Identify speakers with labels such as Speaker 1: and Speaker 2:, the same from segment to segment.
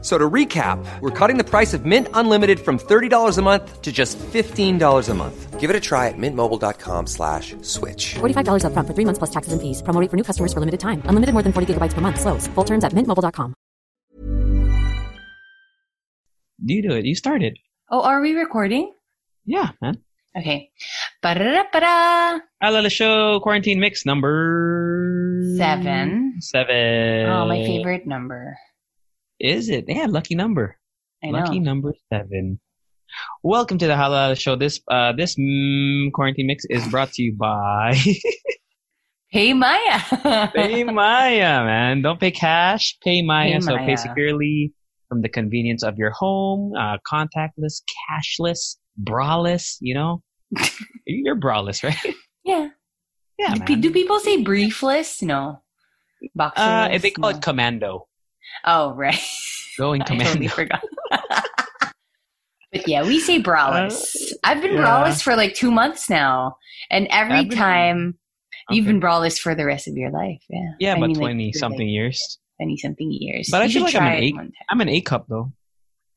Speaker 1: F- So to recap, we're cutting the price of Mint Unlimited from $30 a month to just $15 a month.
Speaker 2: Give it a try at mintmobile.com slash switch.
Speaker 3: $45 upfront for three months plus taxes and fees. Promo rate for new customers for limited time. Unlimited more than 40 gigabytes per month. Slows. Full terms at mintmobile.com.
Speaker 4: You do it. You started.
Speaker 5: Oh, are we recording?
Speaker 4: Yeah, man.
Speaker 5: Okay. Ba-da-da-ba-da.
Speaker 4: Halo Halo Show Quarantine Mix number
Speaker 5: Seven.
Speaker 4: Seven.
Speaker 5: Oh, my favorite number.
Speaker 4: Is it? Yeah, lucky number.
Speaker 5: I know.
Speaker 4: Lucky number seven. Welcome to the Halo Halo Show. This uh this mm, quarantine mix is brought to you by
Speaker 5: Hey, Maya.
Speaker 4: Pay Maya, man. Don't pay cash, pay Maya.
Speaker 5: Pay
Speaker 4: so
Speaker 5: Maya.
Speaker 4: pay securely from the convenience of your home, uh, contactless, cashless, braless. You know, you're braless, right?
Speaker 5: yeah.
Speaker 4: Yeah,
Speaker 5: do, do people say briefless? No.
Speaker 4: Uh,
Speaker 5: Boxerless?
Speaker 4: they call
Speaker 5: No.
Speaker 4: it commando.
Speaker 5: Oh, right.
Speaker 4: Going
Speaker 5: I totally forgot. but yeah, we say braless. I've been
Speaker 4: Uh, yeah.
Speaker 5: braless for like two months now. And every
Speaker 4: been-
Speaker 5: time you've been braless for the rest of your life. Yeah.
Speaker 4: Yeah,
Speaker 5: I
Speaker 4: but
Speaker 5: mean,
Speaker 4: twenty
Speaker 5: for,
Speaker 4: something
Speaker 5: like,
Speaker 4: years.
Speaker 5: 20 something years.
Speaker 4: But I feel
Speaker 5: should
Speaker 4: like I'm
Speaker 5: try
Speaker 4: an
Speaker 5: a,
Speaker 4: I'm an A cup though.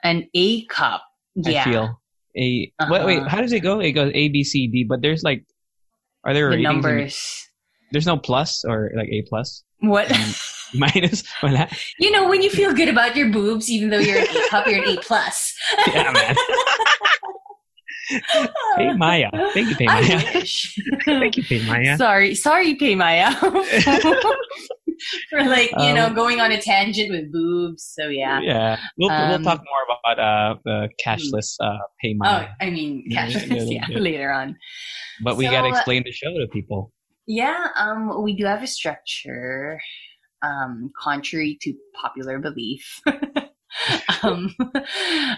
Speaker 5: An A cup. Yeah.
Speaker 4: I feel a. Wait, wait.
Speaker 5: Uh-huh.
Speaker 4: How does it go? It goes A B C D. But there's like, are there
Speaker 5: the numbers.
Speaker 4: There's no plus or like A plus
Speaker 5: What?
Speaker 4: minus. Wala.
Speaker 5: you know, when you feel good about your boobs, even though you're an A cup, you're an A plus.
Speaker 4: Yeah, man. PayMaya. Thank you,
Speaker 5: PayMaya.
Speaker 4: Thank you, PayMaya.
Speaker 5: Sorry, sorry, PayMaya. For like, you know,
Speaker 4: Um,
Speaker 5: going on a tangent with boobs. So yeah.
Speaker 4: Yeah, we'll we'll
Speaker 5: Um,
Speaker 4: talk more about uh the cashless uh PayMaya.
Speaker 5: Oh, I mean,
Speaker 4: Yeah,
Speaker 5: cash.
Speaker 4: yeah,
Speaker 5: Yeah, later on.
Speaker 4: but we
Speaker 5: so,
Speaker 4: gotta
Speaker 5: uh,
Speaker 4: explain the show to people.
Speaker 5: Yeah, um, we do have a structure, um, contrary to popular belief. um,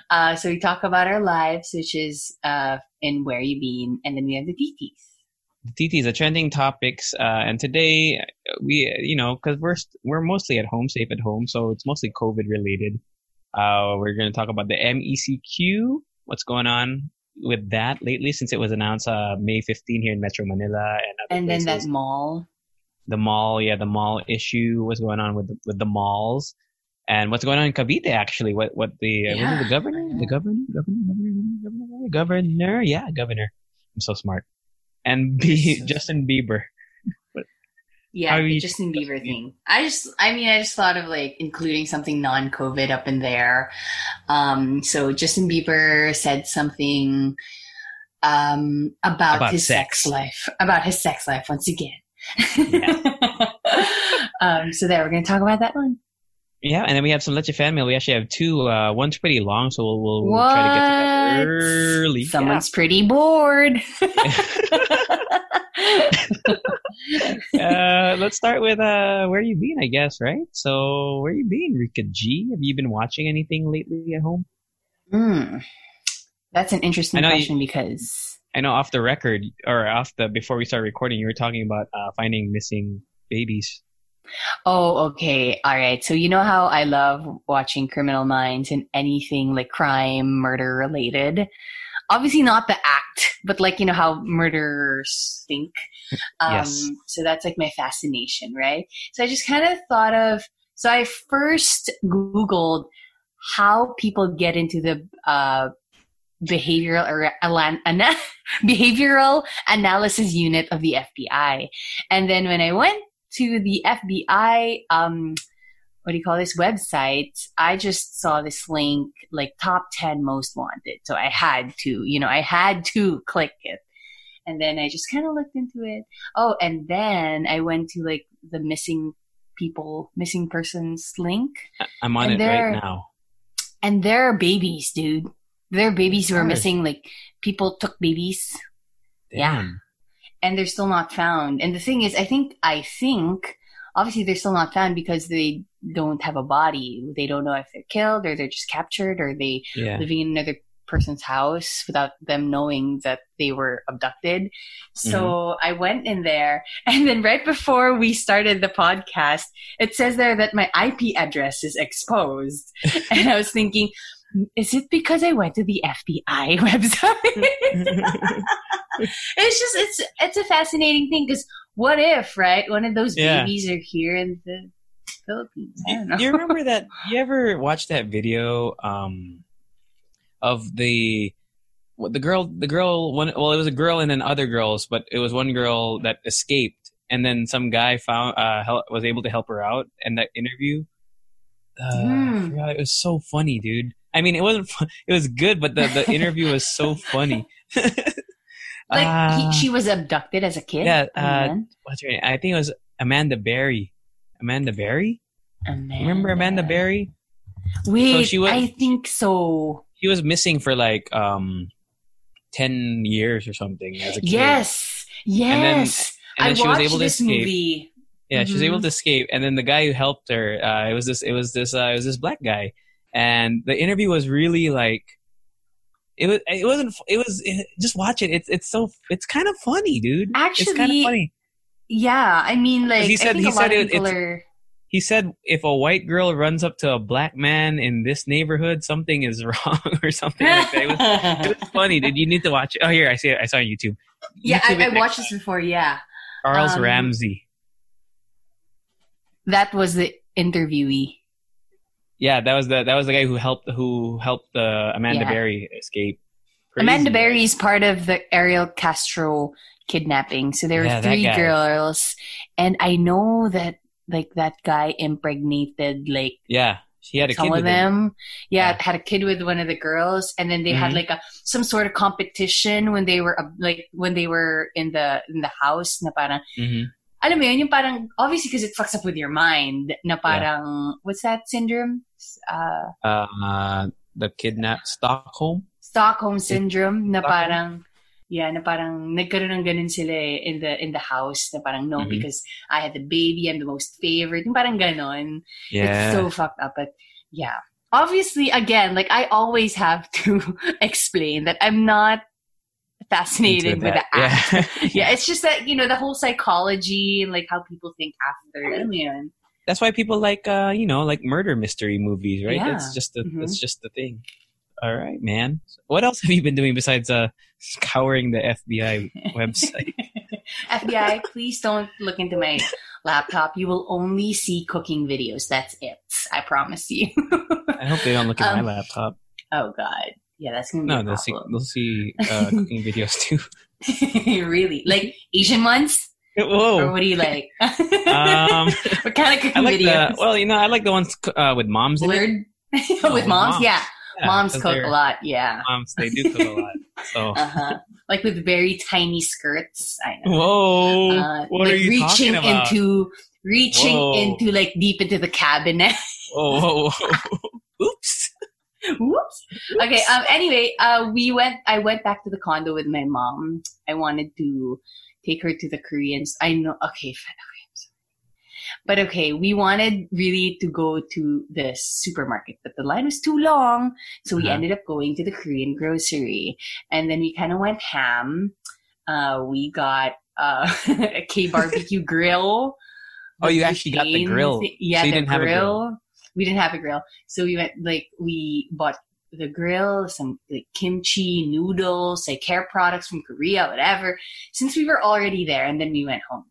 Speaker 5: uh, so we talk about our lives, which is uh, in where you've been, and then we have the DTs.
Speaker 4: TTs, are trending topics, uh, and today uh, we, you know, because we're we're mostly at home, safe at home, so it's mostly COVID related. Uh, we're going to talk about the MECQ, what's going on with that lately, since it was announced uh, May 15 here in Metro Manila and other
Speaker 5: And then that mall.
Speaker 4: the mall, yeah, the mall issue, what's going on with the, with the malls, and what's going on in Cavite actually. What what the uh,
Speaker 5: Yeah.
Speaker 4: the governor, the governor, governor, governor, governor, governor, yeah, governor. I'm so smart. And B, Justin Bieber.
Speaker 5: Yeah, the Justin Bieber thing. I just, I mean, I just thought of like including something non-COVID up in there. Um, so Justin Bieber said something um, about,
Speaker 4: About
Speaker 5: his sex.
Speaker 4: sex.
Speaker 5: life, about his sex life once again.
Speaker 4: Yeah.
Speaker 5: um, so there, we're going to talk about that one.
Speaker 4: Yeah, and then we have some Let Leche fan mail. We actually have two. Uh, one's pretty long, so we'll, we'll, try to get to that early.
Speaker 5: Someone's pretty bored.
Speaker 4: uh, let's start with uh, where you been, I guess, right? So, where you been, Rika G? Have you been watching anything lately at home?
Speaker 5: Hmm. That's an interesting
Speaker 4: know you-
Speaker 5: question because
Speaker 4: I know off the record or off the before we started recording, you were talking about uh, finding missing babies.
Speaker 5: Oh, okay. All right. So you know how I love watching Criminal Minds and anything like crime, murder related. Obviously not the act, but like you know how murderers think. Um,
Speaker 4: Yes.
Speaker 5: So that's like my fascination, right? So I just kind of thought of. So I first Googled how people get into the uh, behavioral or alan- ana- behavioral analysis unit of the FBI, and then when I went to the FBI, um, what do you call this website? I just saw this link, like top 10 most wanted. So I had to, you know, I had to click it. And then I just kind of looked into it. Oh, and then I went to like the missing people, missing persons link.
Speaker 4: I'm on
Speaker 5: And
Speaker 4: it right now.
Speaker 5: And there are babies, dude. There are babies who are missing. Like people took babies Yeah. And they're still not found. And the thing is, I think, I think, obviously they're still not found because they don't have a body. They don't know if they're killed or they're just captured or they
Speaker 4: Yeah.
Speaker 5: living in another person's house without them knowing that they were abducted. So mm-hmm. I went in there, and then right before we started the podcast, it says there that my IP address is exposed, and I was thinking. Is it because I went to the FBI website? it's just it's it's a fascinating thing because what if right one of those
Speaker 4: Yeah.
Speaker 5: babies are here in the Philippines? Know.
Speaker 4: You remember that? You ever watched that video um, of the the girl? The girl. One. Well, it was a girl and then other girls, but it was one girl that escaped, and then some guy found uh, hel- was able to help her out. And that interview, uh, forgot, it was so funny, dude. I mean, it wasn't. Fun, it was good, but the the interview was so funny.
Speaker 5: like
Speaker 4: Uh,
Speaker 5: he, she was abducted as a kid.
Speaker 4: yeah, uh, what's her name? I think it was Amanda Berry. Amanda Berry.
Speaker 5: Amanda.
Speaker 4: Remember Amanda Berry?
Speaker 5: Wait,
Speaker 4: she was-
Speaker 5: I think so.
Speaker 4: She was missing for like um ten years or something as a kid.
Speaker 5: Yes, yes.
Speaker 4: and then
Speaker 5: I
Speaker 4: she was
Speaker 5: watched
Speaker 4: able to
Speaker 5: this
Speaker 4: escape.
Speaker 5: movie.
Speaker 4: Yeah, she was
Speaker 5: Mhm.
Speaker 4: able to escape, and then the guy who helped her, uh, it was this, it was this, uh, it was this black guy, and the interview was really like, it was, it wasn't, it was, it, just watch it. It's, it's so, it's kind of funny, dude. it's kind of
Speaker 5: Actually,
Speaker 4: funny.
Speaker 5: Yeah, I mean, like
Speaker 4: he said- he said it-
Speaker 5: are.
Speaker 4: He said, if a white girl runs up to a black man in this neighborhood, something is wrong or something like that. It was, it was funny, dude. You need to watch it. Oh, here, I see it. I saw it on YouTube.
Speaker 5: yeah,
Speaker 4: YouTube
Speaker 5: I, I watched this before. Yeah.
Speaker 4: Charles
Speaker 5: um,
Speaker 4: Ramsey.
Speaker 5: that was the interviewee.
Speaker 4: Yeah, that was the that was the guy who helped who helped uh, Amanda
Speaker 5: Yeah.
Speaker 4: Berry escape. Crazy.
Speaker 5: Amanda Berry is part of the Ariel Castro kidnapping. So there were
Speaker 4: Yeah,
Speaker 5: three girls, and I know that like that guy impregnated like
Speaker 4: Yeah, she had a
Speaker 5: some
Speaker 4: kid
Speaker 5: of them. Yeah,
Speaker 4: Yeah.
Speaker 5: had a kid with one of the girls, and then they had
Speaker 4: Mhm.
Speaker 5: like a some sort of competition when they were like when they were in the in the house. Na parang
Speaker 4: hmm
Speaker 5: alam mo yun, yung parang obviously because it fucks up with your mind. Na parang what's that syndrome? Uh,
Speaker 4: Uh, the kidnap Stockholm.
Speaker 5: Stockholm syndrome na
Speaker 4: Stockholm?
Speaker 5: parang yeah na parang nagkaroon ng ganun sila eh, in the in the house na parang no
Speaker 4: Mhm.
Speaker 5: because I had the baby I'm the most favorite yung parang ganon
Speaker 4: Yeah.
Speaker 5: it's so fucked up but yeah obviously again like I always have to explain that I'm not fascinated with the
Speaker 4: that. Yeah.
Speaker 5: act yeah it's just that you know the whole psychology and like how people think after alam mo yun
Speaker 4: That's why people like uh, you know, like murder mystery movies, right?
Speaker 5: Yeah.
Speaker 4: That's just the
Speaker 5: Mhm.
Speaker 4: that's just the thing. All right, man. What else have you been doing besides uh scouring the FBI website?
Speaker 5: FBI, please don't look into my laptop. You will only see cooking videos. That's it. I promise you.
Speaker 4: I hope they don't look at
Speaker 5: Um,
Speaker 4: my laptop.
Speaker 5: oh God. Yeah, that's gonna be
Speaker 4: No, they'll see they'll see uh, cooking videos too.
Speaker 5: really? Like Asian ones?
Speaker 4: Whoa!
Speaker 5: Or what do you like?
Speaker 4: Um,
Speaker 5: what kind of cooking
Speaker 4: I like
Speaker 5: videos?
Speaker 4: the well, you know, I like the ones uh, with moms.
Speaker 5: Blurred?
Speaker 4: Oh,
Speaker 5: with moms? Yeah.
Speaker 4: Yeah,
Speaker 5: moms cook a lot. Yeah.
Speaker 4: Moms, they do cook a lot. So,
Speaker 5: Uh-huh. Like with very tiny skirts. I know.
Speaker 4: whoa,
Speaker 5: Uh,
Speaker 4: what
Speaker 5: like
Speaker 4: are you
Speaker 5: reaching
Speaker 4: talking about?
Speaker 5: into reaching
Speaker 4: Whoa.
Speaker 5: into like deep into the cabinet.
Speaker 4: whoa, whoa, whoa. Oops.
Speaker 5: Whoops. Okay. Um. Anyway, uh, we went. I went back to the condo with my mom. I wanted to take her to the Koreans. I know. Okay. fine, Okay. I'm sorry. But okay, we wanted really to go to the supermarket, but the line was too long, so we
Speaker 4: Uh-huh.
Speaker 5: ended up going to the Korean grocery, and then we kind of went ham. Uh, we got uh, a K barbecue grill.
Speaker 4: Oh, you actually got the grill.
Speaker 5: Yeah,
Speaker 4: So you
Speaker 5: the
Speaker 4: didn't have a grill.
Speaker 5: We didn't have a grill, so we went like we bought the grill, some like kimchi noodles, like hair products from Korea, whatever. Since we were already there, and then we went home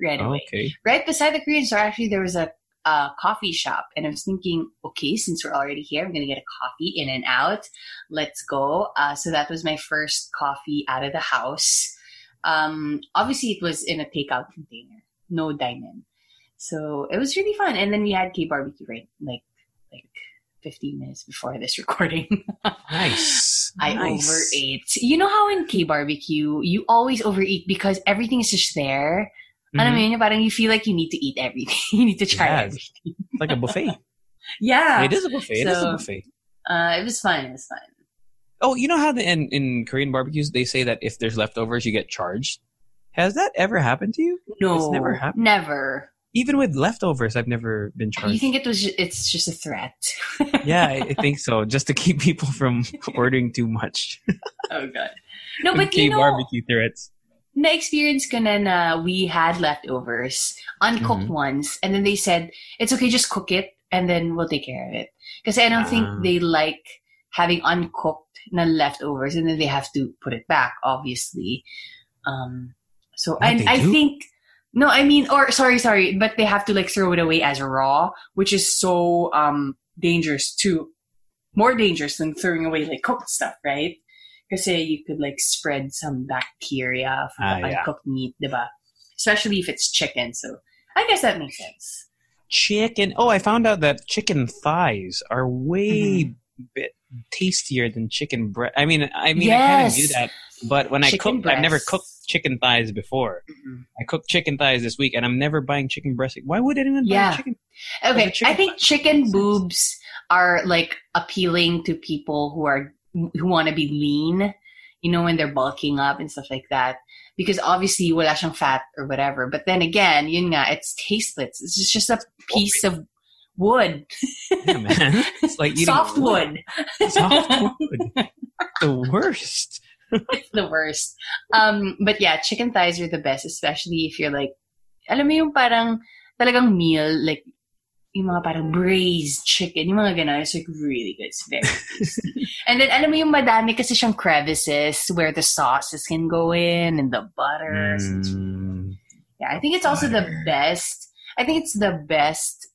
Speaker 5: right away.
Speaker 4: Okay.
Speaker 5: Right beside the Korean store, actually, there was a uh, coffee shop, and I was thinking, okay, since we're already here, I'm gonna get a coffee in and out. Let's go. Uh, so that was my first coffee out of the house. Um, obviously, it was in a takeout container, no dine-in. So it was really fun. And then we had K barbecue right like like 15 minutes before this recording.
Speaker 4: Nice.
Speaker 5: I
Speaker 4: Nice.
Speaker 5: overate. You know how in K barbecue you always overeat because everything is just there. Alam mo yun, parang you feel like you need to eat everything. you need to try
Speaker 4: Yeah.
Speaker 5: everything.
Speaker 4: It's like a buffet.
Speaker 5: Yeah.
Speaker 4: it is a buffet. it is a buffet.
Speaker 5: Uh, it was fun. It was fun.
Speaker 4: Oh, you know how the, in, in Korean barbecues they say that if there's leftovers, you get charged. Has that ever happened to you?
Speaker 5: No,
Speaker 4: It's never happened?
Speaker 5: Never.
Speaker 4: Even with leftovers, I've never been charged.
Speaker 5: You think it was? It's just a threat.
Speaker 4: yeah, I, I think so. Just to keep people from ordering too much.
Speaker 5: oh god. No, but you know,
Speaker 4: barbecue threats.
Speaker 5: na-experience ko na na we had leftovers, uncooked
Speaker 4: Mhm.
Speaker 5: ones, and then they said, it's okay, just cook it, and then we'll take care of it. Because I don't think
Speaker 4: Ah.
Speaker 5: they like having uncooked na leftovers, and then they have to put it back, obviously. Um, so,
Speaker 4: What,
Speaker 5: and
Speaker 4: they
Speaker 5: I
Speaker 4: do?
Speaker 5: think, no, I mean, or sorry, sorry, but they have to like throw it away as raw, which is so um dangerous too. More dangerous than throwing away like cooked stuff, right? Kasi you could like spread some bacteria from
Speaker 4: Ah,
Speaker 5: the
Speaker 4: yeah.
Speaker 5: uncooked meat, diba? Especially if it's chicken. So I guess that makes sense.
Speaker 4: Chicken. Oh, I found out that chicken thighs are way
Speaker 5: Mm-hmm.
Speaker 4: bit tastier than chicken breast. I mean, I mean, I kind of
Speaker 5: Yes.
Speaker 4: knew that, but when I
Speaker 5: Chicken
Speaker 4: cook, I've never cooked chicken thighs before. Mm-hmm. I cooked chicken thighs this week, and I'm never buying chicken breast. Why would anyone
Speaker 5: Yeah.
Speaker 4: buy chicken?
Speaker 5: Okay,
Speaker 4: chicken
Speaker 5: I think
Speaker 4: thighs
Speaker 5: chicken boobs are like appealing to people who are who want to be lean, you know, when they're bulking up and stuff like that. Because obviously, you wala siyang fat or whatever. But then again, yun nga, it's tasteless. It's just, just a piece of wood,
Speaker 4: Yeah, man. It's like
Speaker 5: soft wood.
Speaker 4: Soft wood. the worst.
Speaker 5: It's the worst. Um, but yeah, chicken thighs are the best, especially if you're like, alam mo yung parang talagang meal, like yung mga parang braised chicken, yung mga ganun, it's like really good. It's very tasty. and then alam mo yung madami kasi siyang crevices where the sauces can go in and the butter.
Speaker 4: Mm,
Speaker 5: yeah, I think it's also the best. I think it's the best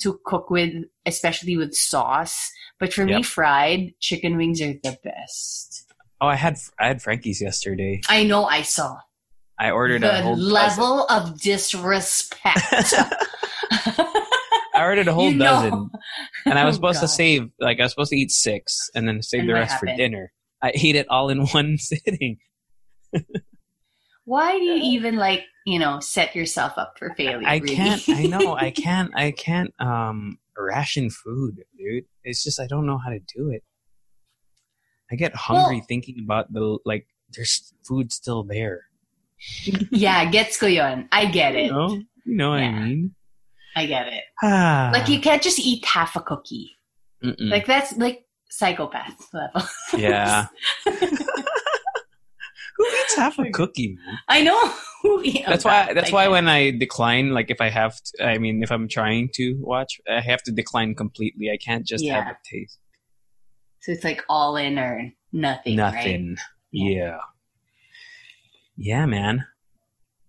Speaker 5: to cook with, especially with sauce. But for me, fried chicken wings are the best.
Speaker 4: Oh, I had I had Frankie's yesterday.
Speaker 5: I know I saw.
Speaker 4: I ordered a whole
Speaker 5: level of disrespect.
Speaker 4: I ordered a whole
Speaker 5: You know.
Speaker 4: dozen, and I was
Speaker 5: Oh,
Speaker 4: supposed to save like I was supposed to eat six, and then save
Speaker 5: And
Speaker 4: the rest for dinner. I ate it all in one sitting.
Speaker 5: Why do you even like you know set yourself up for failure?
Speaker 4: I
Speaker 5: really?
Speaker 4: can't. I know. I can't. I can't. Um, ration food, dude. It's just I don't know how to do it. I get hungry
Speaker 5: Well-
Speaker 4: thinking about the like. There's food still there.
Speaker 5: yeah, gets ko yun. I get
Speaker 4: You
Speaker 5: it.
Speaker 4: know. You know what
Speaker 5: Yeah.
Speaker 4: I mean?
Speaker 5: I get it.
Speaker 4: Ah.
Speaker 5: Like you can't just eat half a cookie.
Speaker 4: Mm-mm.
Speaker 5: Like that's like psychopath level.
Speaker 4: yeah. Who eats half a cookie? Man?
Speaker 5: I know.
Speaker 4: That's why. That's
Speaker 5: I
Speaker 4: why
Speaker 5: get
Speaker 4: when I decline, like if I have, to, I mean, if I'm trying to watch, I have to decline completely. I can't just have a taste.
Speaker 5: So it's like all in or nothing.
Speaker 4: Nothing.
Speaker 5: Yeah.
Speaker 4: Yeah. Yeah, man.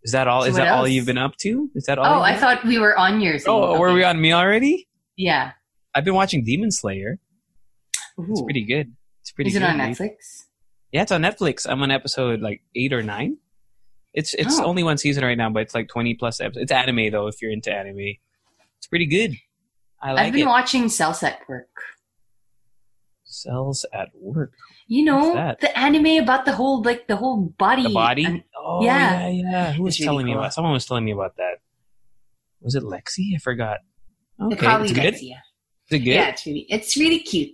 Speaker 4: Is that all?
Speaker 5: So
Speaker 4: is that all you've been up to? Is that all?
Speaker 5: Oh, I
Speaker 4: been-
Speaker 5: thought we were on yours.
Speaker 4: Oh, were we on me already?
Speaker 5: Yeah.
Speaker 4: I've been watching Demon Slayer. It's pretty good. It's pretty.
Speaker 5: Is it
Speaker 4: good,
Speaker 5: on
Speaker 4: dude.
Speaker 5: Netflix?
Speaker 4: Yeah, it's on Netflix. I'm on episode like eight or nine. It's it's
Speaker 5: Oh.
Speaker 4: only one season right now, but it's like twenty plus episodes. It's anime though. If you're into anime, it's pretty good. I like
Speaker 5: I've been
Speaker 4: it.
Speaker 5: watching Cells at Work.
Speaker 4: Cells at work.
Speaker 5: You know
Speaker 4: that?
Speaker 5: the anime about the whole like the whole body.
Speaker 4: The body.
Speaker 5: and-
Speaker 4: oh yeah,
Speaker 5: yeah.
Speaker 4: yeah. Who was
Speaker 5: It's really
Speaker 4: telling me about? Someone was telling me about that. Was it Lexi? I forgot. Okay,
Speaker 5: probably
Speaker 4: it's good.
Speaker 5: does, yeah.
Speaker 4: Is it good?
Speaker 5: Yeah, it's really it's really cute.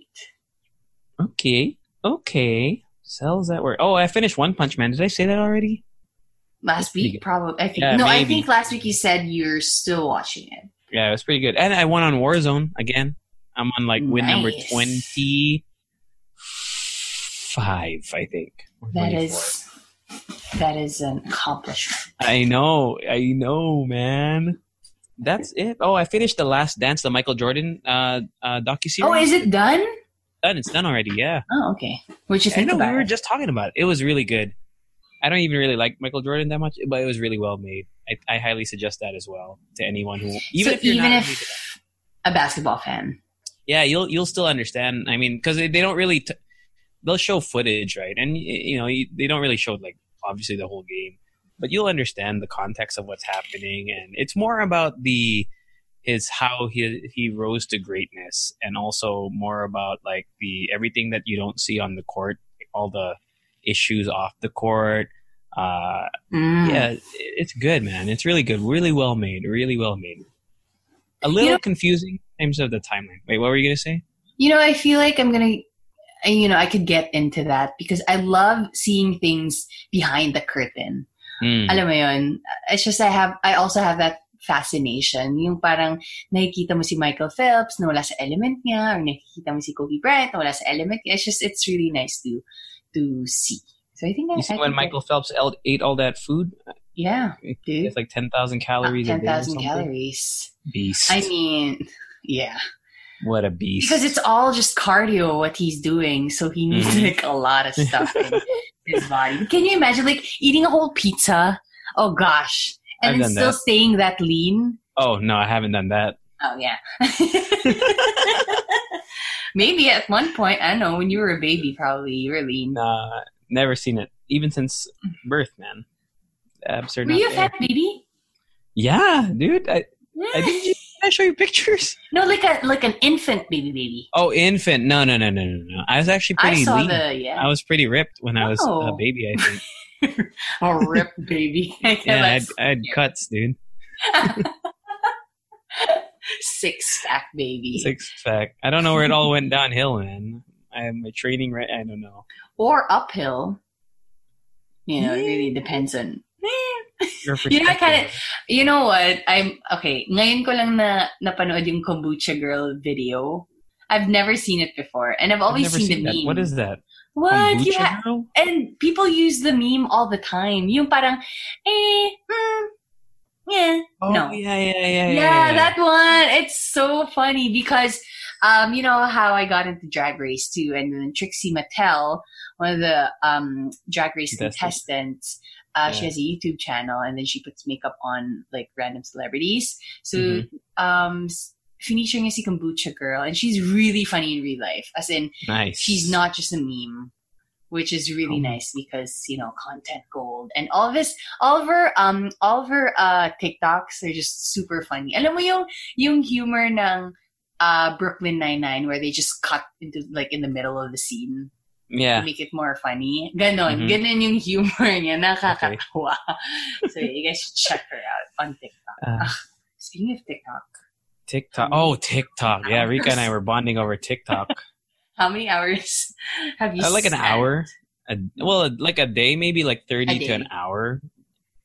Speaker 4: Okay. Okay. Cells at work. Oh, I finished One Punch Man. Did I say that already?
Speaker 5: Last
Speaker 4: pretty
Speaker 5: week,
Speaker 4: good.
Speaker 5: probably. I think
Speaker 4: Yeah,
Speaker 5: no, I think last week you said you're still watching it.
Speaker 4: Yeah, it was pretty good. And I won on Warzone again. I'm on like win number twenty five, I think.
Speaker 5: That
Speaker 4: 24.
Speaker 5: is that is an accomplishment.
Speaker 4: I know, I know, man. That's it. Oh, I finished the Last Dance, the Michael Jordan uh, uh docu series.
Speaker 5: Oh, is it done?
Speaker 4: done? It's done already. Yeah,
Speaker 5: Oh, okay. What you
Speaker 4: I
Speaker 5: think
Speaker 4: know. We
Speaker 5: about
Speaker 4: were
Speaker 5: it?
Speaker 4: just talking about it. It was really good. I don't even really like Michael Jordan that much, but it was really well made. I, I highly suggest that as well to anyone who, even
Speaker 5: so
Speaker 4: if you're
Speaker 5: even
Speaker 4: not
Speaker 5: if a basketball fan.
Speaker 4: Yeah, you'll you'll still understand. I mean, because they, they don't really t- they'll show footage, right? And you know you, they don't really show like obviously the whole game, but you'll understand the context of what's happening, and it's more about the his how he he rose to greatness, and also more about like the everything that you don't see on the court, all the issues off the court. Uh,
Speaker 5: Mm.
Speaker 4: yeah, it- it's good, man. It's really good, really well made, really well made. A little confusing in terms of the timeline. Wait, what were you gonna say?
Speaker 5: You know, I feel like I'm gonna, you know, I could get into that because I love seeing things behind the curtain.
Speaker 4: Hmm.
Speaker 5: Alam mo yun? It's just I have, I also have that fascination. Yung parang nakikita mo si Michael Phelps na wala sa element niya or nakikita mo si Kobe Bryant na wala sa element niya. It's just, it's really nice to to see. So I think I,
Speaker 4: You see
Speaker 5: I
Speaker 4: when Michael Phelps ate all that food?
Speaker 5: yeah, dude.
Speaker 4: It's like 10,000 calories a
Speaker 5: ten
Speaker 4: day. or
Speaker 5: calories.
Speaker 4: Beast.
Speaker 5: I mean, yeah,
Speaker 4: what a beast.
Speaker 5: because it's all just cardio what he's doing, so he needs
Speaker 4: Mhm.
Speaker 5: like a lot of stuff in his body. Can you imagine like eating a whole pizza? Oh gosh, and then still
Speaker 4: that.
Speaker 5: staying that lean.
Speaker 4: oh, no, I haven't done that.
Speaker 5: Oh yeah. Maybe at one point, I don't know, when you were a baby, probably you were lean.
Speaker 4: Nah, never seen it. Even since birth, man. Absurd.
Speaker 5: Were you a fat baby?
Speaker 4: Yeah, dude. I,
Speaker 5: Yeah.
Speaker 4: I I show you pictures.
Speaker 5: No, like a like an infant baby baby.
Speaker 4: Oh, infant. No, no, no, no, no, no. I was actually
Speaker 5: I
Speaker 4: pretty
Speaker 5: saw
Speaker 4: lean.
Speaker 5: the yeah.
Speaker 4: I was pretty ripped when I was a
Speaker 5: Oh.
Speaker 4: baby, I think.
Speaker 5: a ripped baby.
Speaker 4: Yeah, I had, I had cuts, dude.
Speaker 5: six pack baby.
Speaker 4: Six pack. I don't know where it all went downhill, man. I am a training right. I don't know.
Speaker 5: Or uphill. You know, it really depends on
Speaker 4: Your
Speaker 5: You know, I kinda- You know what? I'm okay. Ngayon ko lang na napanood yung kombucha girl video. I've never seen it before, and I've
Speaker 4: I've
Speaker 5: always seen,
Speaker 4: seen
Speaker 5: the
Speaker 4: that.
Speaker 5: meme.
Speaker 4: What is that?
Speaker 5: what?
Speaker 4: Kombucha
Speaker 5: Yeah,
Speaker 4: girl?
Speaker 5: and people use the meme all the time. Yung parang, eh, mm, yeah,
Speaker 4: Oh,
Speaker 5: no.
Speaker 4: yeah, yeah, yeah, yeah.
Speaker 5: Yeah, that one. It's so funny because, um, you know how I got into Drag Race too, and then Trixie Mattel, one of the um Drag Race contestants, uh, she has a YouTube channel, and then she puts makeup on like random celebrities. So,
Speaker 4: Mhm.
Speaker 5: um, s- featuring si Kombucha Girl, and she's really funny in real life. As in,
Speaker 4: Nice.
Speaker 5: she's not just a meme which is really
Speaker 4: Oh.
Speaker 5: nice because you know content gold and all of this all of her um all of her uh TikToks are just super funny alam mo yung yung humor ng uh Brooklyn Nine-Nine where they just cut into like in the middle of the scene
Speaker 4: Yeah.
Speaker 5: make it more funny ganon
Speaker 4: Mhm.
Speaker 5: ganon yung humor niya nakakatawa so you guys should check her out on TikTok
Speaker 4: Uh,
Speaker 5: speaking of TikTok
Speaker 4: TikTok. Oh, TikTok. Yeah, Rika and I were bonding over TikTok.
Speaker 5: how many hours have you
Speaker 4: Uh, like an hour. A, well, like a day, maybe like 30 to an hour.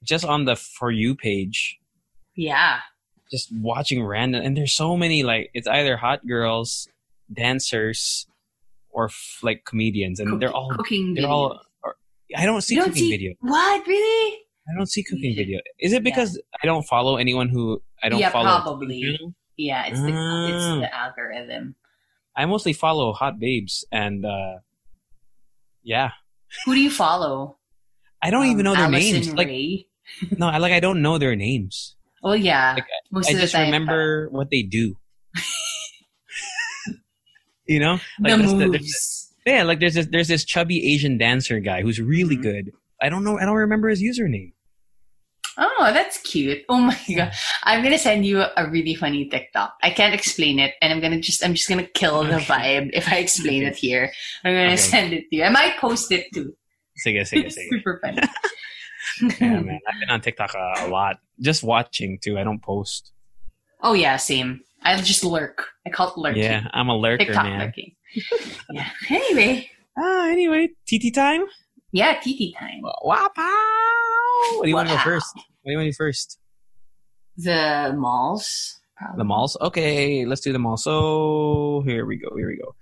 Speaker 4: Just on the For You page.
Speaker 5: yeah
Speaker 4: Just watching random. And there's so many, like, it's either hot girls, dancers, or f- like comedians. And they're all,
Speaker 5: cooking
Speaker 4: they're
Speaker 5: videos.
Speaker 4: all, or, I don't see
Speaker 5: You don't
Speaker 4: cooking
Speaker 5: see-
Speaker 4: video.
Speaker 5: what really
Speaker 4: I don't see cooking video. Is it because I don't follow anyone who I don't
Speaker 5: Yeah,
Speaker 4: follow?
Speaker 5: probably. Yeah, it's the it's
Speaker 4: Ah.
Speaker 5: the algorithm.
Speaker 4: I mostly follow hot babes, and uh yeah,
Speaker 5: Who do you follow?
Speaker 4: I don't even
Speaker 5: Um,
Speaker 4: know their
Speaker 5: Allison
Speaker 4: names. Like no, I like I don't know their names.
Speaker 5: Oh yeah,
Speaker 4: Like,
Speaker 5: most
Speaker 4: I
Speaker 5: the
Speaker 4: just remember what they do. You know,
Speaker 5: the
Speaker 4: like the-
Speaker 5: moves.
Speaker 4: yeah, like there's this there's this chubby Asian dancer guy who's really
Speaker 5: Mhm.
Speaker 4: good. I don't know. I don't remember his username.
Speaker 5: oh, that's cute. Oh my god, I'm gonna send you a really funny TikTok. I can't explain it, and I'm gonna just I'm just gonna kill the vibe if I explain it here. I'm gonna
Speaker 4: Okay.
Speaker 5: send it to you. I might post it too.
Speaker 4: Sige, sige,
Speaker 5: It's
Speaker 4: sige.
Speaker 5: super funny.
Speaker 4: Yeah, man, I've been on TikTok a, a lot, just watching too. I don't post.
Speaker 5: oh yeah, same. I just lurk. I call it lurking.
Speaker 4: Yeah, I'm a lurker,
Speaker 5: TikTok
Speaker 4: man.
Speaker 5: lurking. yeah. Anyway,
Speaker 4: Ah, anyway, TT time.
Speaker 5: yeah, TT time.
Speaker 4: Wow! What do you want to go first? What do you want to do first?
Speaker 5: The malls. Probably.
Speaker 4: The malls? Okay, let's do the mall. So here we go. Here we go.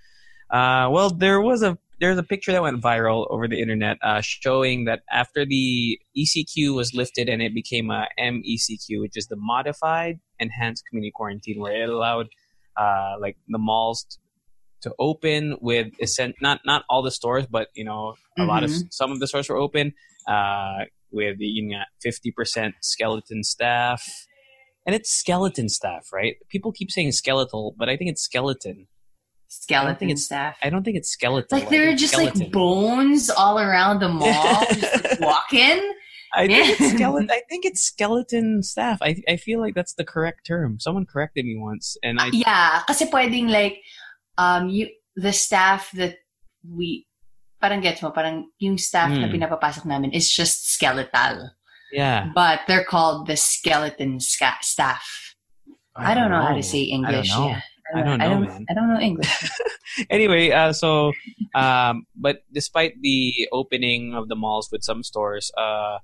Speaker 4: Uh, well, there was a there's a picture that went viral over the internet uh, showing that after the ECQ was lifted and it became a MECQ, which is the modified enhanced community quarantine, where it allowed uh, like the malls t- to open with essen- not not all the stores, but you know a lot of some of the stores were open uh, with you know fifty percent skeleton staff, and it's skeleton staff, right? People keep saying skeletal, but I think it's skeleton.
Speaker 5: skeleton
Speaker 4: it's-
Speaker 5: staff.
Speaker 4: I don't think it's skeleton.
Speaker 5: like there are just
Speaker 4: skeleton.
Speaker 5: like bones all around the mall, just like walking.
Speaker 4: I think it's skeleton. I think it's skeleton staff. I I feel like that's the correct term. Someone corrected me once, and I
Speaker 5: Yeah, kasi pwedeng like um you the staff that we parang gets mo, parang yung staff na
Speaker 4: Hmm.
Speaker 5: pinapapasok namin is just skeletal.
Speaker 4: yeah.
Speaker 5: But they're called the skeleton sca- staff. I, don't know, how to say English.
Speaker 4: know.
Speaker 5: Yeah.
Speaker 4: I don't
Speaker 5: I
Speaker 4: know,
Speaker 5: don't,
Speaker 4: man.
Speaker 5: I don't know English.
Speaker 4: anyway, uh, so, um, but despite the opening of the malls with some stores, uh,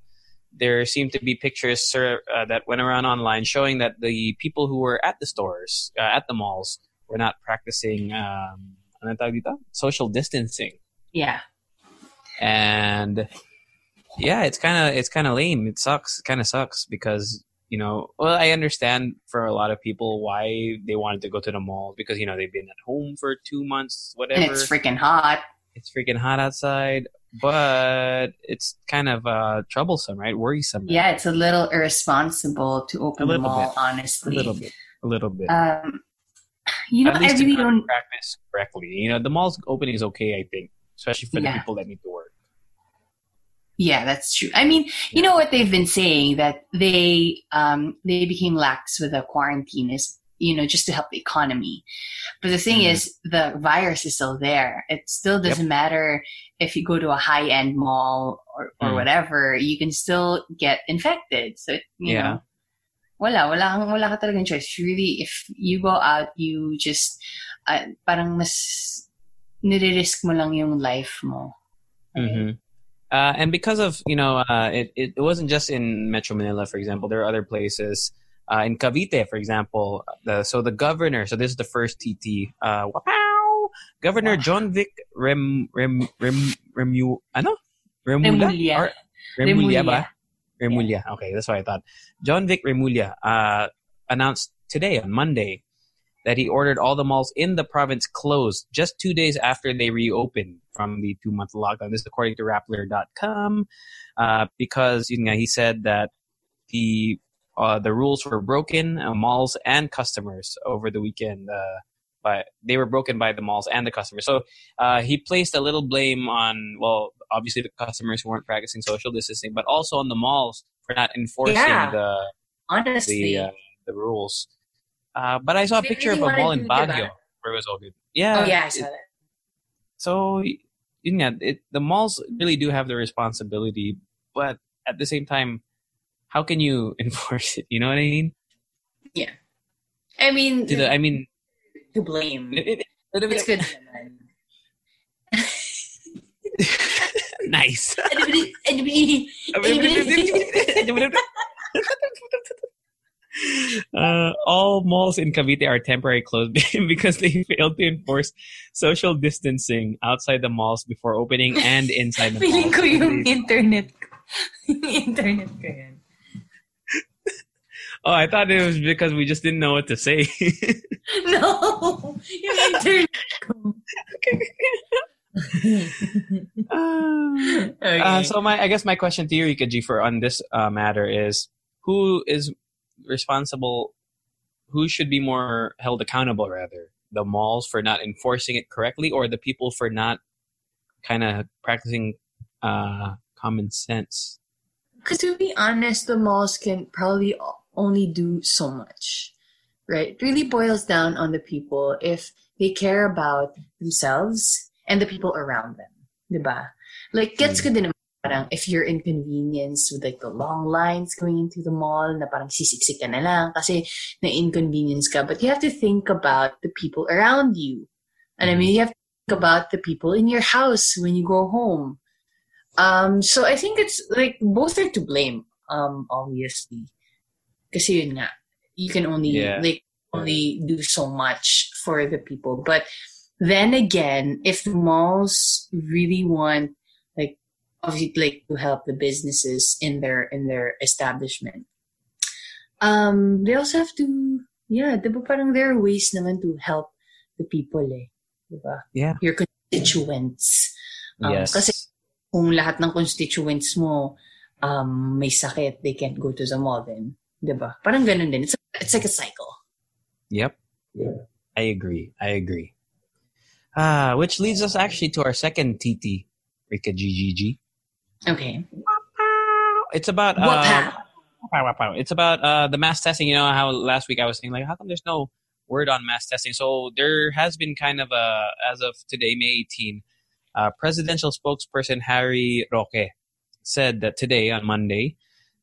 Speaker 4: there seemed to be pictures sir, uh, that went around online showing that the people who were at the stores, uh, at the malls, were not practicing um, ano tawag dito? social distancing.
Speaker 6: Yeah.
Speaker 4: and yeah, it's kind of it's kind of lame. It sucks. It kind of sucks because you know, well, I understand for a lot of people why they wanted to go to the mall because you know they've been at home for two months, whatever.
Speaker 6: And it's freaking hot.
Speaker 4: It's freaking hot outside, but it's kind of uh, troublesome, right? Worrisome.
Speaker 6: Yeah, it's a little irresponsible to open
Speaker 4: A
Speaker 6: the mall,
Speaker 4: bit. a
Speaker 6: honestly.
Speaker 4: little bit, a little bit.
Speaker 6: Um, you know, I really don't.
Speaker 4: practice correctly. You know, the mall's opening is okay, I think, especially for
Speaker 6: Yeah.
Speaker 4: the people that need to work.
Speaker 6: Yeah, that's true. I mean, you know what they've been saying that they um they became lax with the quarantine is you know just to help the economy. But the thing
Speaker 4: Mhm.
Speaker 6: is, the virus is still there. It still doesn't matter if you go to a high end mall or, or
Speaker 4: Mm.
Speaker 6: whatever. You can still get infected. So you
Speaker 4: Yeah.
Speaker 6: know, wala wala wala ka talagang choice. Really, if you go out, you just uh, parang mas nire-risk mo lang yung life mo.
Speaker 4: hmm Uh, and because of you know, uh, it it wasn't just in Metro Manila, for example. There are other places uh, in Cavite, for example. The, so the governor. So this is the first TT. Uh, wow, Governor. Jonvic Rem Rem Rem Remu ano Remulla. Or- Remulla ba?
Speaker 6: Remulla.
Speaker 4: Remulla. Okay, that's what I thought. Jonvic Remulla uh, announced today on Monday that he ordered all the malls in the province closed just two days after they reopened from the two month lockdown. This is according to Rappler.com, uh, because you know, he said that the uh, the rules were broken, uh, malls and customers over the weekend. Uh, but they were broken by the malls and the customers. So uh, he placed a little blame on, well, obviously the customers who weren't practicing social distancing, but also on the malls for not enforcing
Speaker 6: Yeah.
Speaker 4: the
Speaker 6: Honestly.
Speaker 4: the uh, the rules. Uh, but I saw a
Speaker 6: They
Speaker 4: picture
Speaker 6: really
Speaker 4: of a mall in? Baguio where it was all good. Yeah.
Speaker 6: oh yeah, I
Speaker 4: it-
Speaker 6: saw that.
Speaker 4: so nga, it, the malls really do have the responsibility, but at the same time, how can you enforce it? You know what I mean? Yeah.
Speaker 6: I mean,
Speaker 4: To the- I mean,
Speaker 6: to blame.
Speaker 4: it- it-
Speaker 6: It's good
Speaker 4: nice. Uh, all malls in Cavite are temporarily closed because they failed to enforce social distancing outside the malls before opening and inside the
Speaker 6: Feeling
Speaker 4: malls.
Speaker 6: ko yung internet internet ko yan.
Speaker 4: Oh, I thought it was because we just didn't know what to say.
Speaker 6: No! Internet ko. Okay.
Speaker 4: Uh, so my, I guess my question to you, G, for on this uh, matter is, who is responsible? Who should be more held accountable, rather, the malls for not enforcing it correctly, or the people for not kind of practicing uh, common sense?
Speaker 5: Because to be honest, the malls can probably o- only do so much, right? It really boils down on the people if they care about themselves and the people around them, diba? Like, gets ko din naman parang if you're inconvenienced with like the long lines going into the mall na parang sisiksik ka na lang kasi na-inconvenience ka. But you have to think about the people around you. And I mean, you have to think about the people in your house when you go home. Um, so I think it's like both are to blame, um, obviously. Kasi yun nga, you can only
Speaker 4: Yeah.
Speaker 5: like only do so much for the people. But then again, if the malls really want like obviously like to help the businesses in their in their establishment, um, they also have to yeah, diba parang there are ways naman to help the people eh. Diba?
Speaker 4: Yeah.
Speaker 5: Your constituents. Um,
Speaker 4: yes.
Speaker 5: Kasi kung lahat ng constituents mo um, may sakit, they can't go to the mall then. Diba? Parang ganun din. It's, it's like a cycle.
Speaker 4: Yep. Yeah. I agree. I agree. Ah, which leads us actually to our second TT, Rika GGG.
Speaker 5: Okay.
Speaker 4: It's about uh. It's about uh, the mass testing. You know how last week I was saying like, how come there's no word on mass testing? So there has been kind of a as of today, May 18, uh, presidential spokesperson Harry Roque said that today on Monday